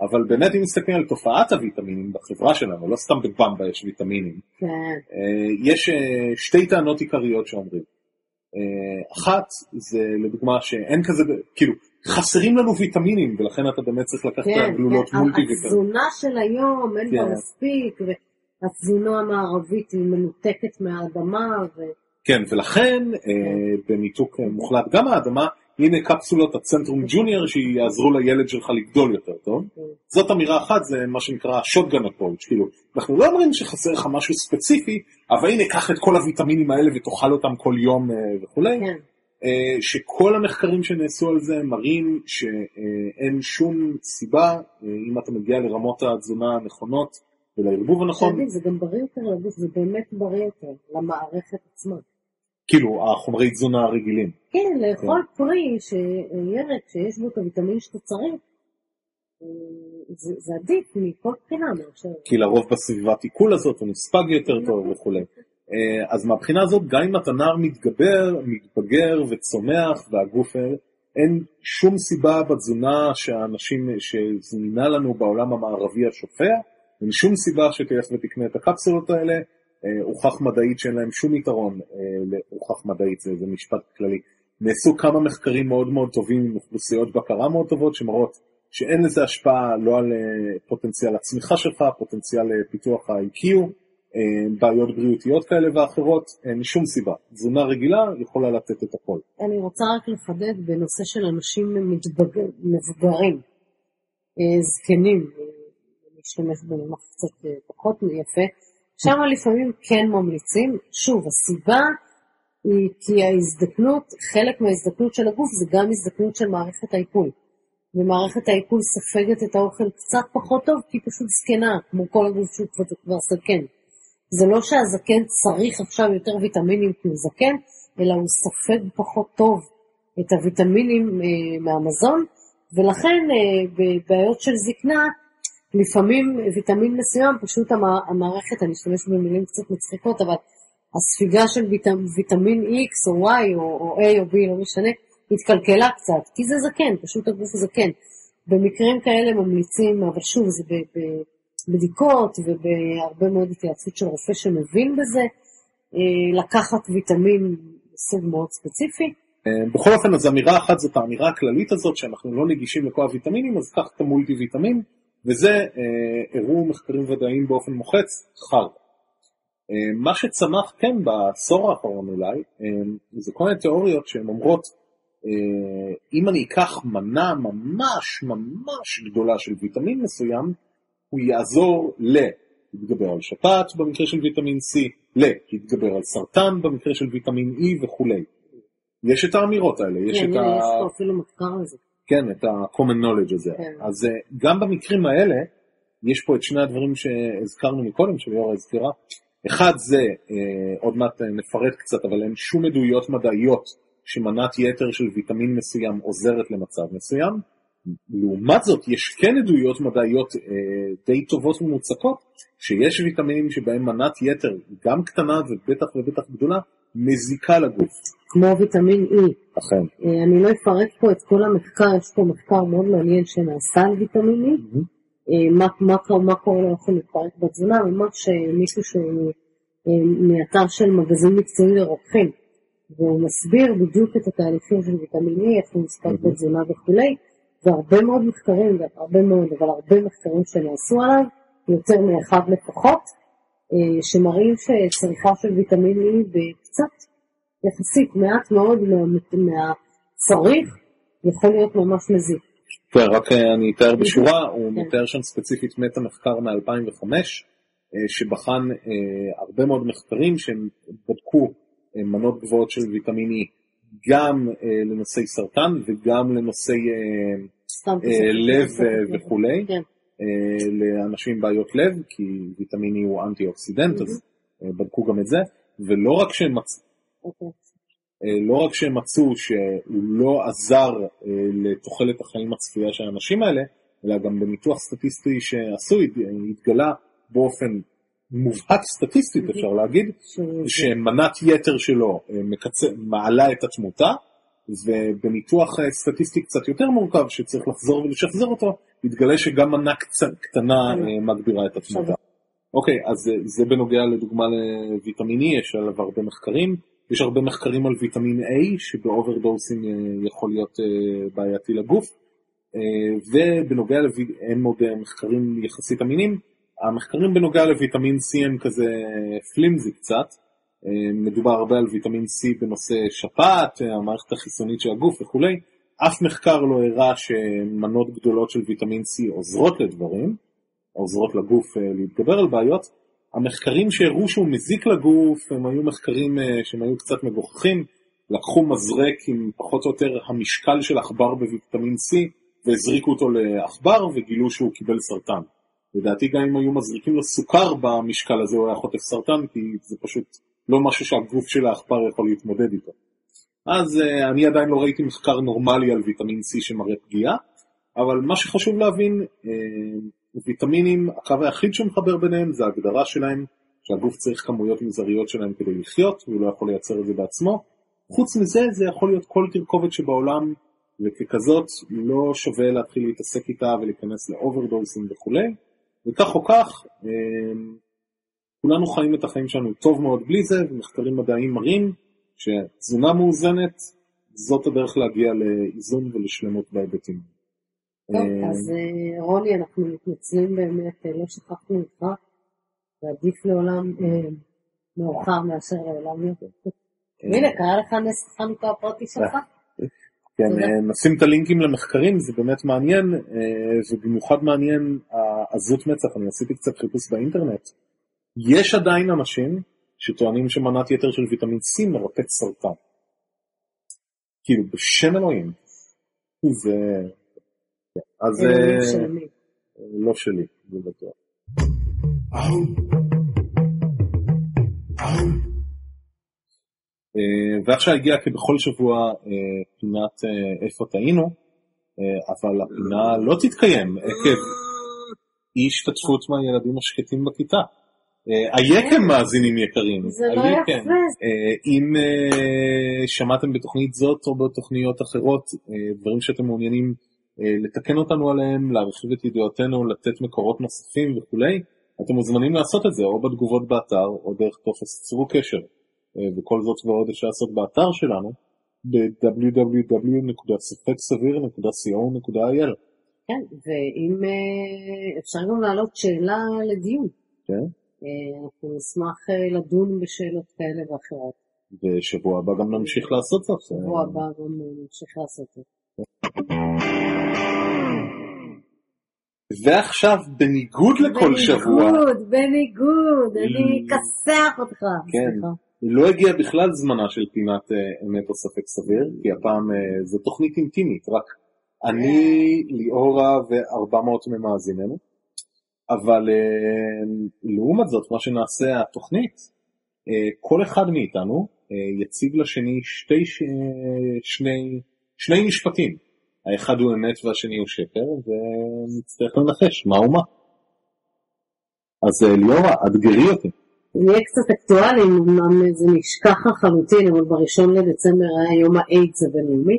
אבל באמת אם מסתכלים על תופעת הוויטמינים בחברה שלנו, לא סתם בבמבה יש ויטמינים, כן, אה, יש אה, שתי טענות עיקריות שאומרים. אה, אחת זה לדוגמה שאין כזה, כאילו חסרים לנו ויטמינים ולכן אתה באמת צריך לקחת את כן, הגלולות כן. מולטי ויטמין. התזונה של היום, אין בה כן. מספיק, והתזונה המערבית היא מנותקת מהאדמה, ו... כן, ולכן אה, בניתוק מוחלט גם מהאדמה, הנה קפסולות הצנטרום ג'וניור שיעזרו לילד שלך לגדול יותר טוב. זאת אמירה אחת, זה מה שנקרא שוטגן אפרוץ', כאילו, אנחנו לא אומרים שחסר לך משהו ספציפי, אבל הנה קח את כל הוויטמינים האלה ותאכל אותם כל יום אה, וכולי. כן, אה, שכל המחקרים שנעשו על זה מראים שאין שום סיבה, אה, אם אתה מגיע לרמות התזונה הנכונות ולערבוב הנכון, זה גם בריא יותר לגוף, זה באמת בריא יותר למערכת עצמה. כאילו החומרי תזונה הרגילים. כן, לאכול פרי, ש- ירק שיש בו את הוויטמין שאתה צריך, זה זה עדיף מכל בחינה מאשר... כי לרוב בסביבת עיכול הזאת הוא נספג יותר טוב וכולי. אה, אז מהבחינה הזאת, גם אם אתה נער מתגבר, מתבגר וצומח והגוף, אה, אין שום סיבה בתזונה שהאנשים, שזמינה לנו בעולם המערבי השופע, אין שום סיבה שתלך ותקנה את הקפסולות האלה. אה, הוכח מדעית שאין להם שום יתרון, אה, הוכח מדעית, זה, זה משפט כללי. נעשו כמה מחקרים מאוד מאוד טובים עם אוכלוסיות בקרה מאוד טובות שמראות שאין לזה השפעה לא על אה, פוטנציאל הצמיחה שלך, פוטנציאל פיתוח ה-IQ, בעיות בריאותיות כאלה ואחרות, אין שום סיבה. תזונה רגילה יכולה לתת את הכל. אני רוצה רק לחדד בנושא של אנשים מבוגרים, זקנים, אני אשתמש במונח קצת פחות יפה, שם לפעמים כן ממליצים. שוב, הסיבה היא כי ההזדקנות, חלק מההזדקנות של הגוף זה גם הזדקנות של מערכת העיכול. ומערכת העיכול סופגת את האוכל קצת פחות טוב כי היא פשוט זקנה, כמו כל הגוף שהוא כבר, זקן. זה לא שהזקן צריך עכשיו יותר ויטמינים כי הוא זקן, אלא הוא סופג פחות טוב את הוויטמינים אה, מהמזון, ולכן אה, בבעיות של זקנה, לפעמים ויטמין מסוים, פשוט המע- המערכת, אני אשתמש במילים קצת מצחיקות, אבל הספיגה של ויטמ, ויטמין X או Y או, או A או B, לא משנה, התקלקלה קצת, כי זה זקן, פשוט הגוף זקן. במקרים כאלה ממליצים, אבל שוב, זה בבדיקות ובהרבה מאוד התייעצות של רופא שמבין בזה, אה, לקחת ויטמין מסוג מאוד ספציפי. אה, בכל אופן, אז אמירה אחת זאת האמירה הכללית הזאת, שאנחנו לא נגישים לכל הוויטמינים, אז קח את המולטי ויטמין, וזה אה, הראו מחקרים ודאיים באופן מוחץ, חר. אה, מה שצמח כן בעשור האחרון אולי, אה, זה כל מיני תיאוריות שהן אומרות, אה, אם אני אקח מנה ממש ממש גדולה של ויטמין מסוים, הוא יעזור להתגבר על שפעת במקרה של ויטמין C, להתגבר על סרטן במקרה של ויטמין E וכולי. יש את האמירות האלה, יש כן, את ה... יש פה אפילו מחקר לזה. כן, את ה-common knowledge הזה. כן. אז אה, גם במקרים האלה, יש פה את שני הדברים שהזכרנו מקודם, שליאורה הזכירה. אחד זה, אה, עוד מעט אה, נפרט קצת, אבל אין שום עדויות מדעיות שמנת יתר של ויטמין מסוים עוזרת למצב מסוים. לעומת זאת, יש כן עדויות מדעיות אה, די טובות ומוצקות, שיש ויטמינים שבהם מנת יתר, גם קטנה ובטח ובטח גדולה, מזיקה לגוף. כמו ויטמין E. אכן. אה, אני לא אפרט פה את כל המחקר, יש פה מחקר מאוד מעניין שנעשה על ויטמין E. אה, מה, מה, מה קורה לו אנחנו מתפרק בתזונה, ממש מישהו שהוא אה, מאתר של מגזין מקצועי לרוקחים, והוא מסביר בדיוק את התהליכים של ויטמין E, איך הוא נספק Mhm. בתזונה וכולי, והרבה מאוד מחקרים, הרבה מאוד, אבל הרבה מחקרים שנעשו עליו, יותר מאחד לפחות, אה, שמראים שצריכה של ויטמין E בקצת, יחסית מעט מאוד מה- מהצריך, יכול להיות ממש מזיק. כן, רק אה, אני אתאר בשורה, הוא כן. מתאר שם ספציפית מטה מחקר מ-2005, שבחן אה, הרבה מאוד מחקרים שהם בדקו מנות גבוהות של ויטמין E, גם אה, לנושאי סרטן וגם לנושאי אה, אה, כזה. לב אה, וכולי, כן. אה, לאנשים עם בעיות לב, כי ויטמין E הוא אנטי אוקסידנט, אז אה, בדקו גם את זה, ולא רק שהם מצאו אוקיי. אה, לא רק שהם מצאו שהוא לא עזר אה, לתוחלת החיים הצפויה של האנשים האלה, אלא גם בניתוח סטטיסטי שעשו, הת- התגלה באופן מובהק סטטיסטית, אפשר להגיד, שמנת יתר שלו אה, מקצ- מעלה את התמותה, ובניתוח אה, סטטיסטי קצת יותר מורכב, שצריך לחזור ולשחזר אותו, התגלה שגם מנה קצ- קטנה אה, מגבירה את התמותה. אוקיי, אז אה, זה בנוגע לדוגמה לוויטמין E, יש עליו הרבה מחקרים. יש הרבה מחקרים על ויטמין A, שבאוברדוסים יכול להיות בעייתי לגוף. ובנוגע, לוו... אין עוד מחקרים יחסית אמינים, המחקרים בנוגע לוויטמין C הם כזה פלימזי קצת. אה, מדובר הרבה על ויטמין C בנושא שפעת, המערכת החיסונית של הגוף וכולי. אף מחקר לא הראה שמנות גדולות של ויטמין C עוזרות לדברים, עוזרות לגוף אה, להתגבר על בעיות. המחקרים שהראו שהוא מזיק לגוף הם היו מחקרים אה, שהם היו קצת מגוחכים. לקחו מזרק עם פחות או יותר המשקל של עכבר בוויטמין C והזריקו אותו לעכבר וגילו שהוא קיבל סרטן. לדעתי גם אם היו מזריקים לו סוכר במשקל הזה הוא היה חוטף סרטן כי זה פשוט לא משהו שהגוף של העכבר יכול להתמודד איתו. אז אה, אני עדיין לא ראיתי מחקר נורמלי על ויטמין C שמראה פגיעה, אבל מה שחשוב להבין, אה, ויטמינים, הקו היחיד שמחבר ביניהם זה ההגדרה שלהם, שהגוף צריך כמויות מזעריות שלהם כדי לחיות, והוא לא יכול לייצר את זה בעצמו. חוץ מזה, זה יכול להיות כל תרכובת שבעולם, וככזאת לא שווה להתחיל להתעסק איתה ולהיכנס לאוברדוסים וכולי. וכך או כך, כולנו חיים את החיים שלנו טוב מאוד בלי זה, ומחקרים מדעיים מראים שתזונה מאוזנת, זאת הדרך להגיע לאיזון ולשלמות בהיבטים. טוב, אה, אז אה, רוני, אנחנו מתנצלים באמת, אה, לא שכחנו אותך, ועדיף לעולם מאוחר מאשר לעולם יותר. הנה, קרה לך נס חנוכה הפרטי שלך? כן. אה, נשים את הלינקים למחקרים, זה באמת מעניין, אה, ובמיוחד מעניין העזות מצח, אני עשיתי קצת חיפוש באינטרנט. יש עדיין אנשים שטוענים שמנת יתר של ויטמין C מרפאת סרטן. כאילו, בשם אלוהים. זה... אז אה? לא שלי, זה בטוח. אה, ועכשיו הגיע כבכל שבוע אה, פינת אה, איפה טעינו. אבל הפינה לא תתקיים עקב אי השתתפות מהילדים השקטים בכיתה. אייכם מאזינים יקרים, זה לא. יפה. אם שמעתם בתוכנית זאת או בתוכניות אחרות דברים שאתם מעוניינים לתקן אותנו עליהם, להרחיב את ידיעותינו, לתת מקורות נוספים וכולי, אתם מוזמנים לעשות את זה או בתגובות באתר או דרך טופס צרו קשר. אה, וכל זאת ועוד אפשר לעשות באתר שלנו ב-www.ספקסביר.co.il כן, ואם אה, אפשר גם להעלות שאלה לדיון. כן? אה, אנחנו נשמח לדון בשאלות כאלה ואחרות. ושבוע הבא גם נמשיך לעשות זאת. בשבוע הבא גם נמשיך לעשות את זה. [LAUGHS] ועכשיו, בניגוד לכל שבוע, בניגוד, בניגוד, אני. אכסח אותך. כן. לא הגיע בכלל זמנה של פינת אה, אמת או ספק סביר, כי הפעם אה, זו תוכנית אינטימית, רק אני, ליאורה ו-400 ממאזיננו. אבל אה, לעומת זאת, מה שנעשה התוכנית, כל אחד מאיתנו יציג לשני שתי. שני, שני משפטים. האחד הוא אמת והשני הוא שקר, ונצטרך לנחש מה הוא מה. אז ליאורה, אתגרי אותי. נהיה קצת אקטואלי, אמנם זה נשכח לחלוטין, אבל בראשון לדצמבר היה יום האיידס הבינלאומי.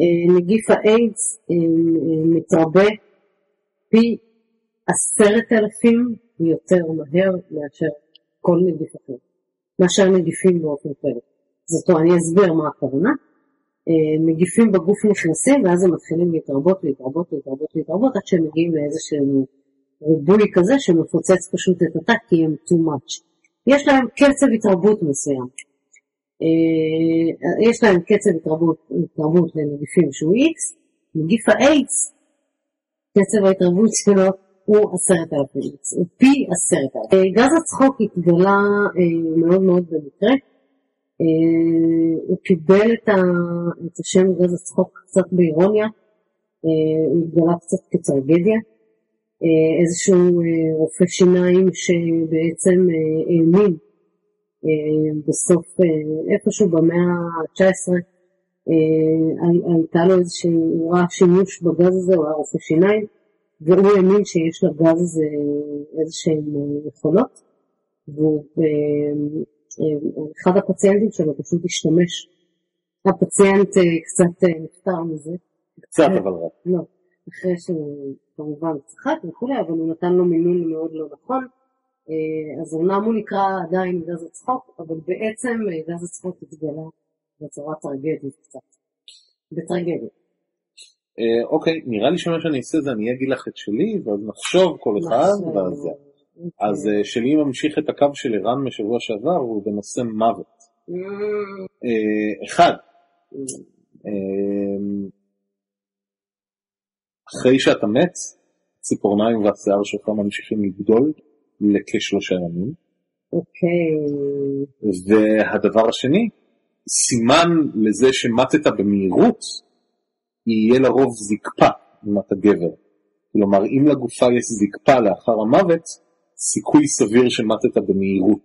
אה, נגיף האיידס אה, אה, מתרבה פי עשרת אלפים יותר מהר מאשר כל נגיף אחר, מאשר נגיפים באופן כללי. זאת אומרת, אני אסביר מה הכוונה. נגיפים בגוף נכנסים ואז הם מתחילים להתרבות, להתרבות, להתרבות, להתרבות, עד שהם מגיעים לאיזשהו ריבוי כזה שמפוצץ פשוט את התא כי הם too much. יש להם קצב התרבות מסוים. אה, יש להם קצב התרבות, התרבות לנגיפים שהוא X, נגיף האיידס, קצב ההתרבות שלו הוא עשרת אלפים, הוא פי עשרת אלפים. אה, גז הצחוק התגלה אה, מאוד מאוד במקרה. הוא קיבל את, השם גז הצחוק קצת באירוניה, הוא התגלה קצת כטרגדיה. אה, איזשהו אה, רופא שיניים שבעצם אה, האמין בסוף, איפשהו במאה ה-19, אה, הי- הייתה לו איזושהי, הוא ראה שימוש בגז הזה, הוא היה רופא שיניים, והוא האמין שיש לגז הזה איזשהן יכולות, והוא, אה, אה, אחד הפציינטים שלו פשוט השתמש. הפציינט קצת נפטר מזה, קצת אבל רק. לא, אחרי שהוא כמובן צחק וכולי, אבל הוא נתן לו מינון מאוד לא נכון. אה, אז אומנם הוא נקרא עדיין גז הצחוק, אבל בעצם גז הצחוק התגלה בצורה טרגדית קצת. בטרגדיה. אה, אוקיי, נראה לי שמה שאני אעשה זה אני אגיד לך את שלי, ואז נחשוב כל אחד, ואז זה. אז אה, שלי ממשיך את הקו של ערן משבוע שעבר, הוא בנושא מוות. אחד, אחרי שאתה מת, הציפורניים והשיער שלך ממשיכים לגדול לכשלושה ימים. אוקיי, והדבר השני, סימן לזה שמטת במהירות, יהיה לרוב זקפה אם אתה גבר. כלומר, אם לגופה יש זקפה לאחר המוות, סיכוי סביר שמטת במהירות.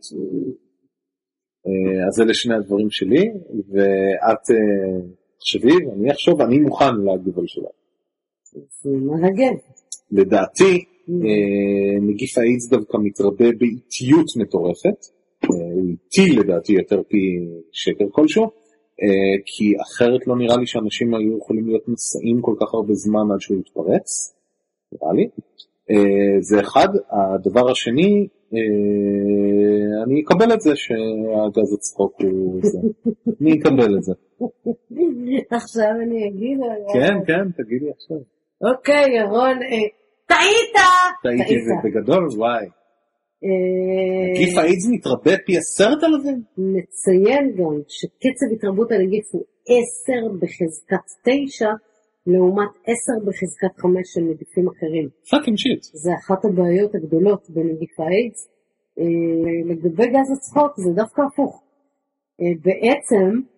אה, אז אלה שני הדברים שלי, ואת אה, תחשבי, ואני אחשוב, אני מוכן להגיב על שלך. זה מרגל. לדעתי, אה, נגיף האיידס דווקא מתרבה באיטיות מטורפת, אה, הוא איטי לדעתי יותר פי שקר כלשהו, אה, כי אחרת לא נראה לי שאנשים היו יכולים להיות נשאים כל כך הרבה זמן עד שהוא יתפרץ, נראה לי. אה, זה אחד. הדבר השני, אה, אני אקבל את זה שהגז הצחוק הוא זה. [LAUGHS] אני אקבל את זה. עכשיו אני אגיד... כן, כן, תגידי עכשיו. אוקיי, ירון, אה, טעית! טעיתי זה בגדול, וואי. אה, נגיף האיידס מתרבה פי עשרת אלפים? נציין גם שקצב התרבות הנגיף הוא 10 בחזקת 9 לעומת 10 בחזקת 5 של נגיפים אחרים. fucking shit. זה אחת הבעיות הגדולות בנגיף האיידס. אה, לגבי גז הצחוק זה דווקא הפוך. אה, בעצם, אה,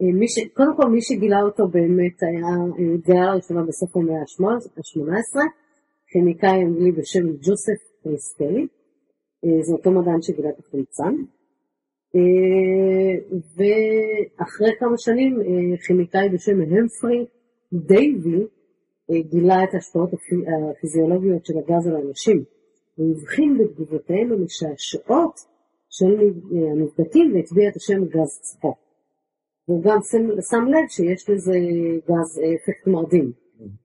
מי ש... קודם כל מי שגילה אותו באמת היה, אה, התגלה לראשונה בסוף המאה ה-18, כימיקאי אנגלי בשם ג'וסף קריסטלי. אה, זה אותו מדען שגילה את החמצן. אה, ואחרי כמה שנים אה, כימיקאי בשם המפרי דייבי אה, גילה את ההשפעות הפי- הפיזיולוגיות של הגז על האנשים. הוא הבחין בתגובותיהם המשעשעות של אה, הנבדקים והטביע את השם גז צחוק. והוא גם שם, שם לב שיש לזה גז אה, אפקט מרדים.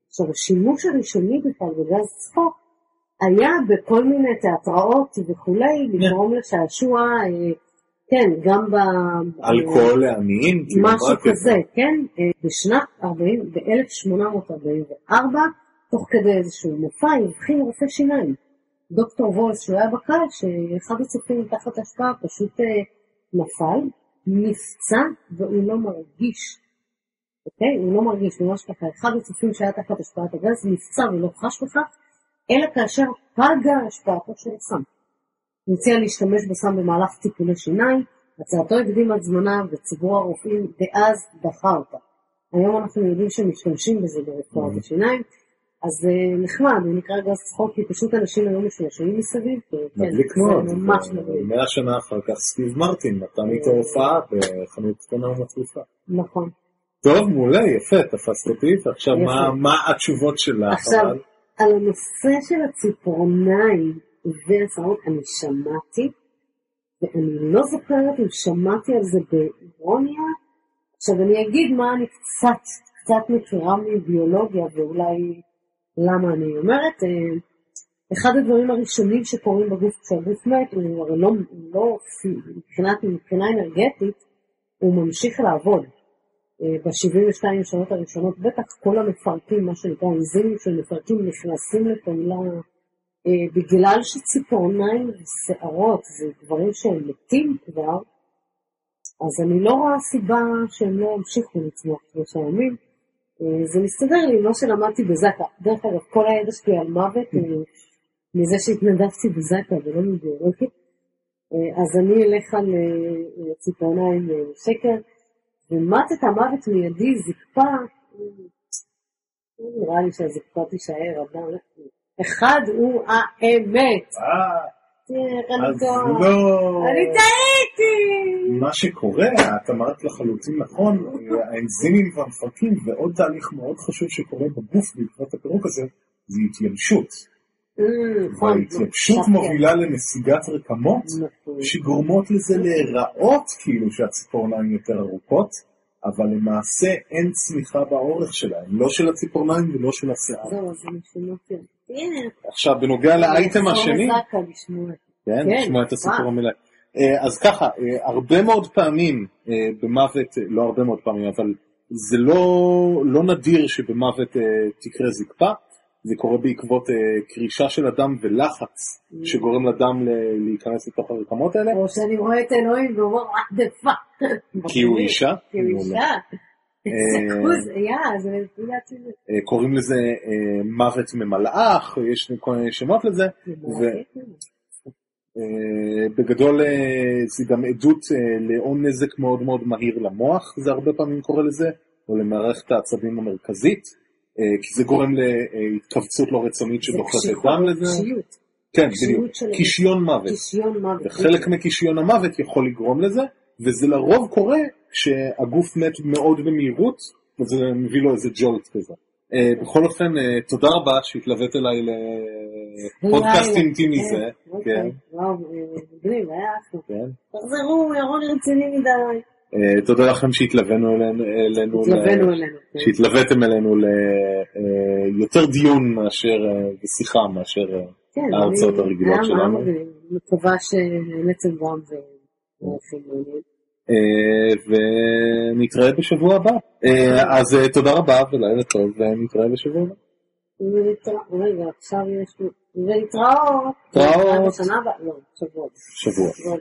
עכשיו, השימוש הראשוני בכלל בגז צחוק היה בכל מיני תיאטראות וכולי, לגרום לשעשוע, אה, כן, גם ב... אלכוהול לעניים, כאילו, משהו? כזה, כן? אה, בשנת 40, ב-1844, תוך כדי איזשהו מופע, הבחין רופא שיניים. דוקטור וולס, שהוא היה בקהל, שאחד הצופים תחת השפעה פשוט נפל, נפצע, והוא לא מרגיש. אוקיי? הוא לא מרגיש, ממש ככה. אחד הצופים שהיה תחת השפעת הגז נפצע ולא חש בכך, אלא כאשר פגה השפעתו של הסם. הוא הציע להשתמש בסם במהלך טיפולי שיניים, הצעתו הקדימה את זמנה וציבור הרופאים דאז דחה אותה. היום אנחנו יודעים שמשתמשים בזה ברפואת השיניים, אז זה נחמד, הוא נקרא גז צחוק, כי פשוט אנשים היו משועשעים מסביב, וכן, מדליק זה מאוד. ממש מדליק. מאה שנה אחר כך סטיב מרטין נתן איתו הופעה בחנות קטנה ומצליחה. נכון. טוב, מעולה, יפה, תפסת אותי, ועכשיו. מה- התשובות שלך? עכשיו? על הנושא של הציפורניים והשערות, אני שמעתי, ואני לא זוכרת אם שמעתי על זה באירוניה. עכשיו אני אגיד מה אני קצת, קצת מכירה מביולוגיה, ואולי למה אני אומרת. אה, אחד הדברים הראשונים שקורים בגוף כשהגוף מת, הוא הרי לא, לא מבחינת, מבחינה אנרגטית, הוא ממשיך לעבוד. ב-72 שעות הראשונות, בטח כל המפרקים, מה שנקרא אנזימים של מפרקים, נכנסים לפעולה אה, בגלל שציפורניים ושערות זה דברים שהם מתים כבר, אז אני לא רואה סיבה שהם לא ימשיכו לצמוח שלושה ימים. אה, זה מסתדר לי עם מה שלמדתי בזק"א. דרך אגב, כל הידע שלי על מוות, אה, מזה שהתנדבתי בזק"א ולא מביולוגיה, אה, אז אני אלך על ציפורניים שקר. ומטת המוות מיידי, זקפה, אה, נראה לי שהזקפה תישאר, אבל אחד הוא האמת. אני טועה. לא... אני טעיתי! מה שקורה, את אמרת לחלוטין נכון, האנזימים והמפרקים, ועוד תהליך מאוד חשוב שקורה בגוף בעקבות הפירוק הזה, זה התייבשות. אה, נכון. וההתייבשות נכון. מובילה לנסיגת רקמות, נכון. שגורמות לזה להיראות כאילו שהציפורניים יותר ארוכות, אבל למעשה אין צמיחה באורך שלהם, לא של הציפורניים ולא של השיער. זהו, אז אני שמעתי. הנה. עכשיו, בנוגע לאייטם השני, אני אחזור לזק"א לשמוע. כן, כן, לשמוע את הסיפור. המלא. אה, אז ככה, אה, הרבה מאוד פעמים אה, במוות, לא הרבה מאוד פעמים, אבל זה לא, לא נדיר שבמוות תקרה זקפה, זה קורה בעקבות אה, קרישה של הדם ולחץ Mm. שגורם לדם ל- להיכנס לתוך הרקמות האלה, או שאני רואה את אלוהים ואומר, what the fuck. כי הוא [LAUGHS] אישה. כי הוא. אישה. אה. אה, קוראים לזה אה, מוות ממלאך, יש כל מיני שמות לזה, אה, בגדול זה גם עדות לעון נזק מאוד מאוד מהיר למוח, זה הרבה פעמים קורה לזה, או למערכת העצבים המרכזית, כי זה גורם להתכווצות לא רצונית שדוחפת דם לזה. כן, בדיוק. קישיון מוות. וחלק מקישיון המוות יכול לגרום לזה, וזה לרוב קורה כשהגוף מת מאוד במהירות, וזה מביא לו איזה ג'ולט כזה. אה, בכל אופן, אה, תודה רבה שהתלווית אליי לפודקאסט. אינטימי כן, זה. אוקיי. כן, וואו, אה, מגניב, היה אחלה. כן. תחזרו, ירון רציני מדי. אה, תודה לכם שהתלווינו אלינו, אלינו ל- אלינו. כן. שהתלוויתם אלינו ליותר דיון מאשר, אה, ושיחה מאשר אה, כן, ההרצאות אני- הרגילות שלנו. מגניב. מקווה שנהניתם גם. אה, ונתראה בשבוע הבא. אה, אז אה, תודה רבה ולילה טוב, ונתראה בשבוע הבא. רגע, עכשיו יש. להתראות. נתראה בשנה הבאה, לא, שבוע. שבוע.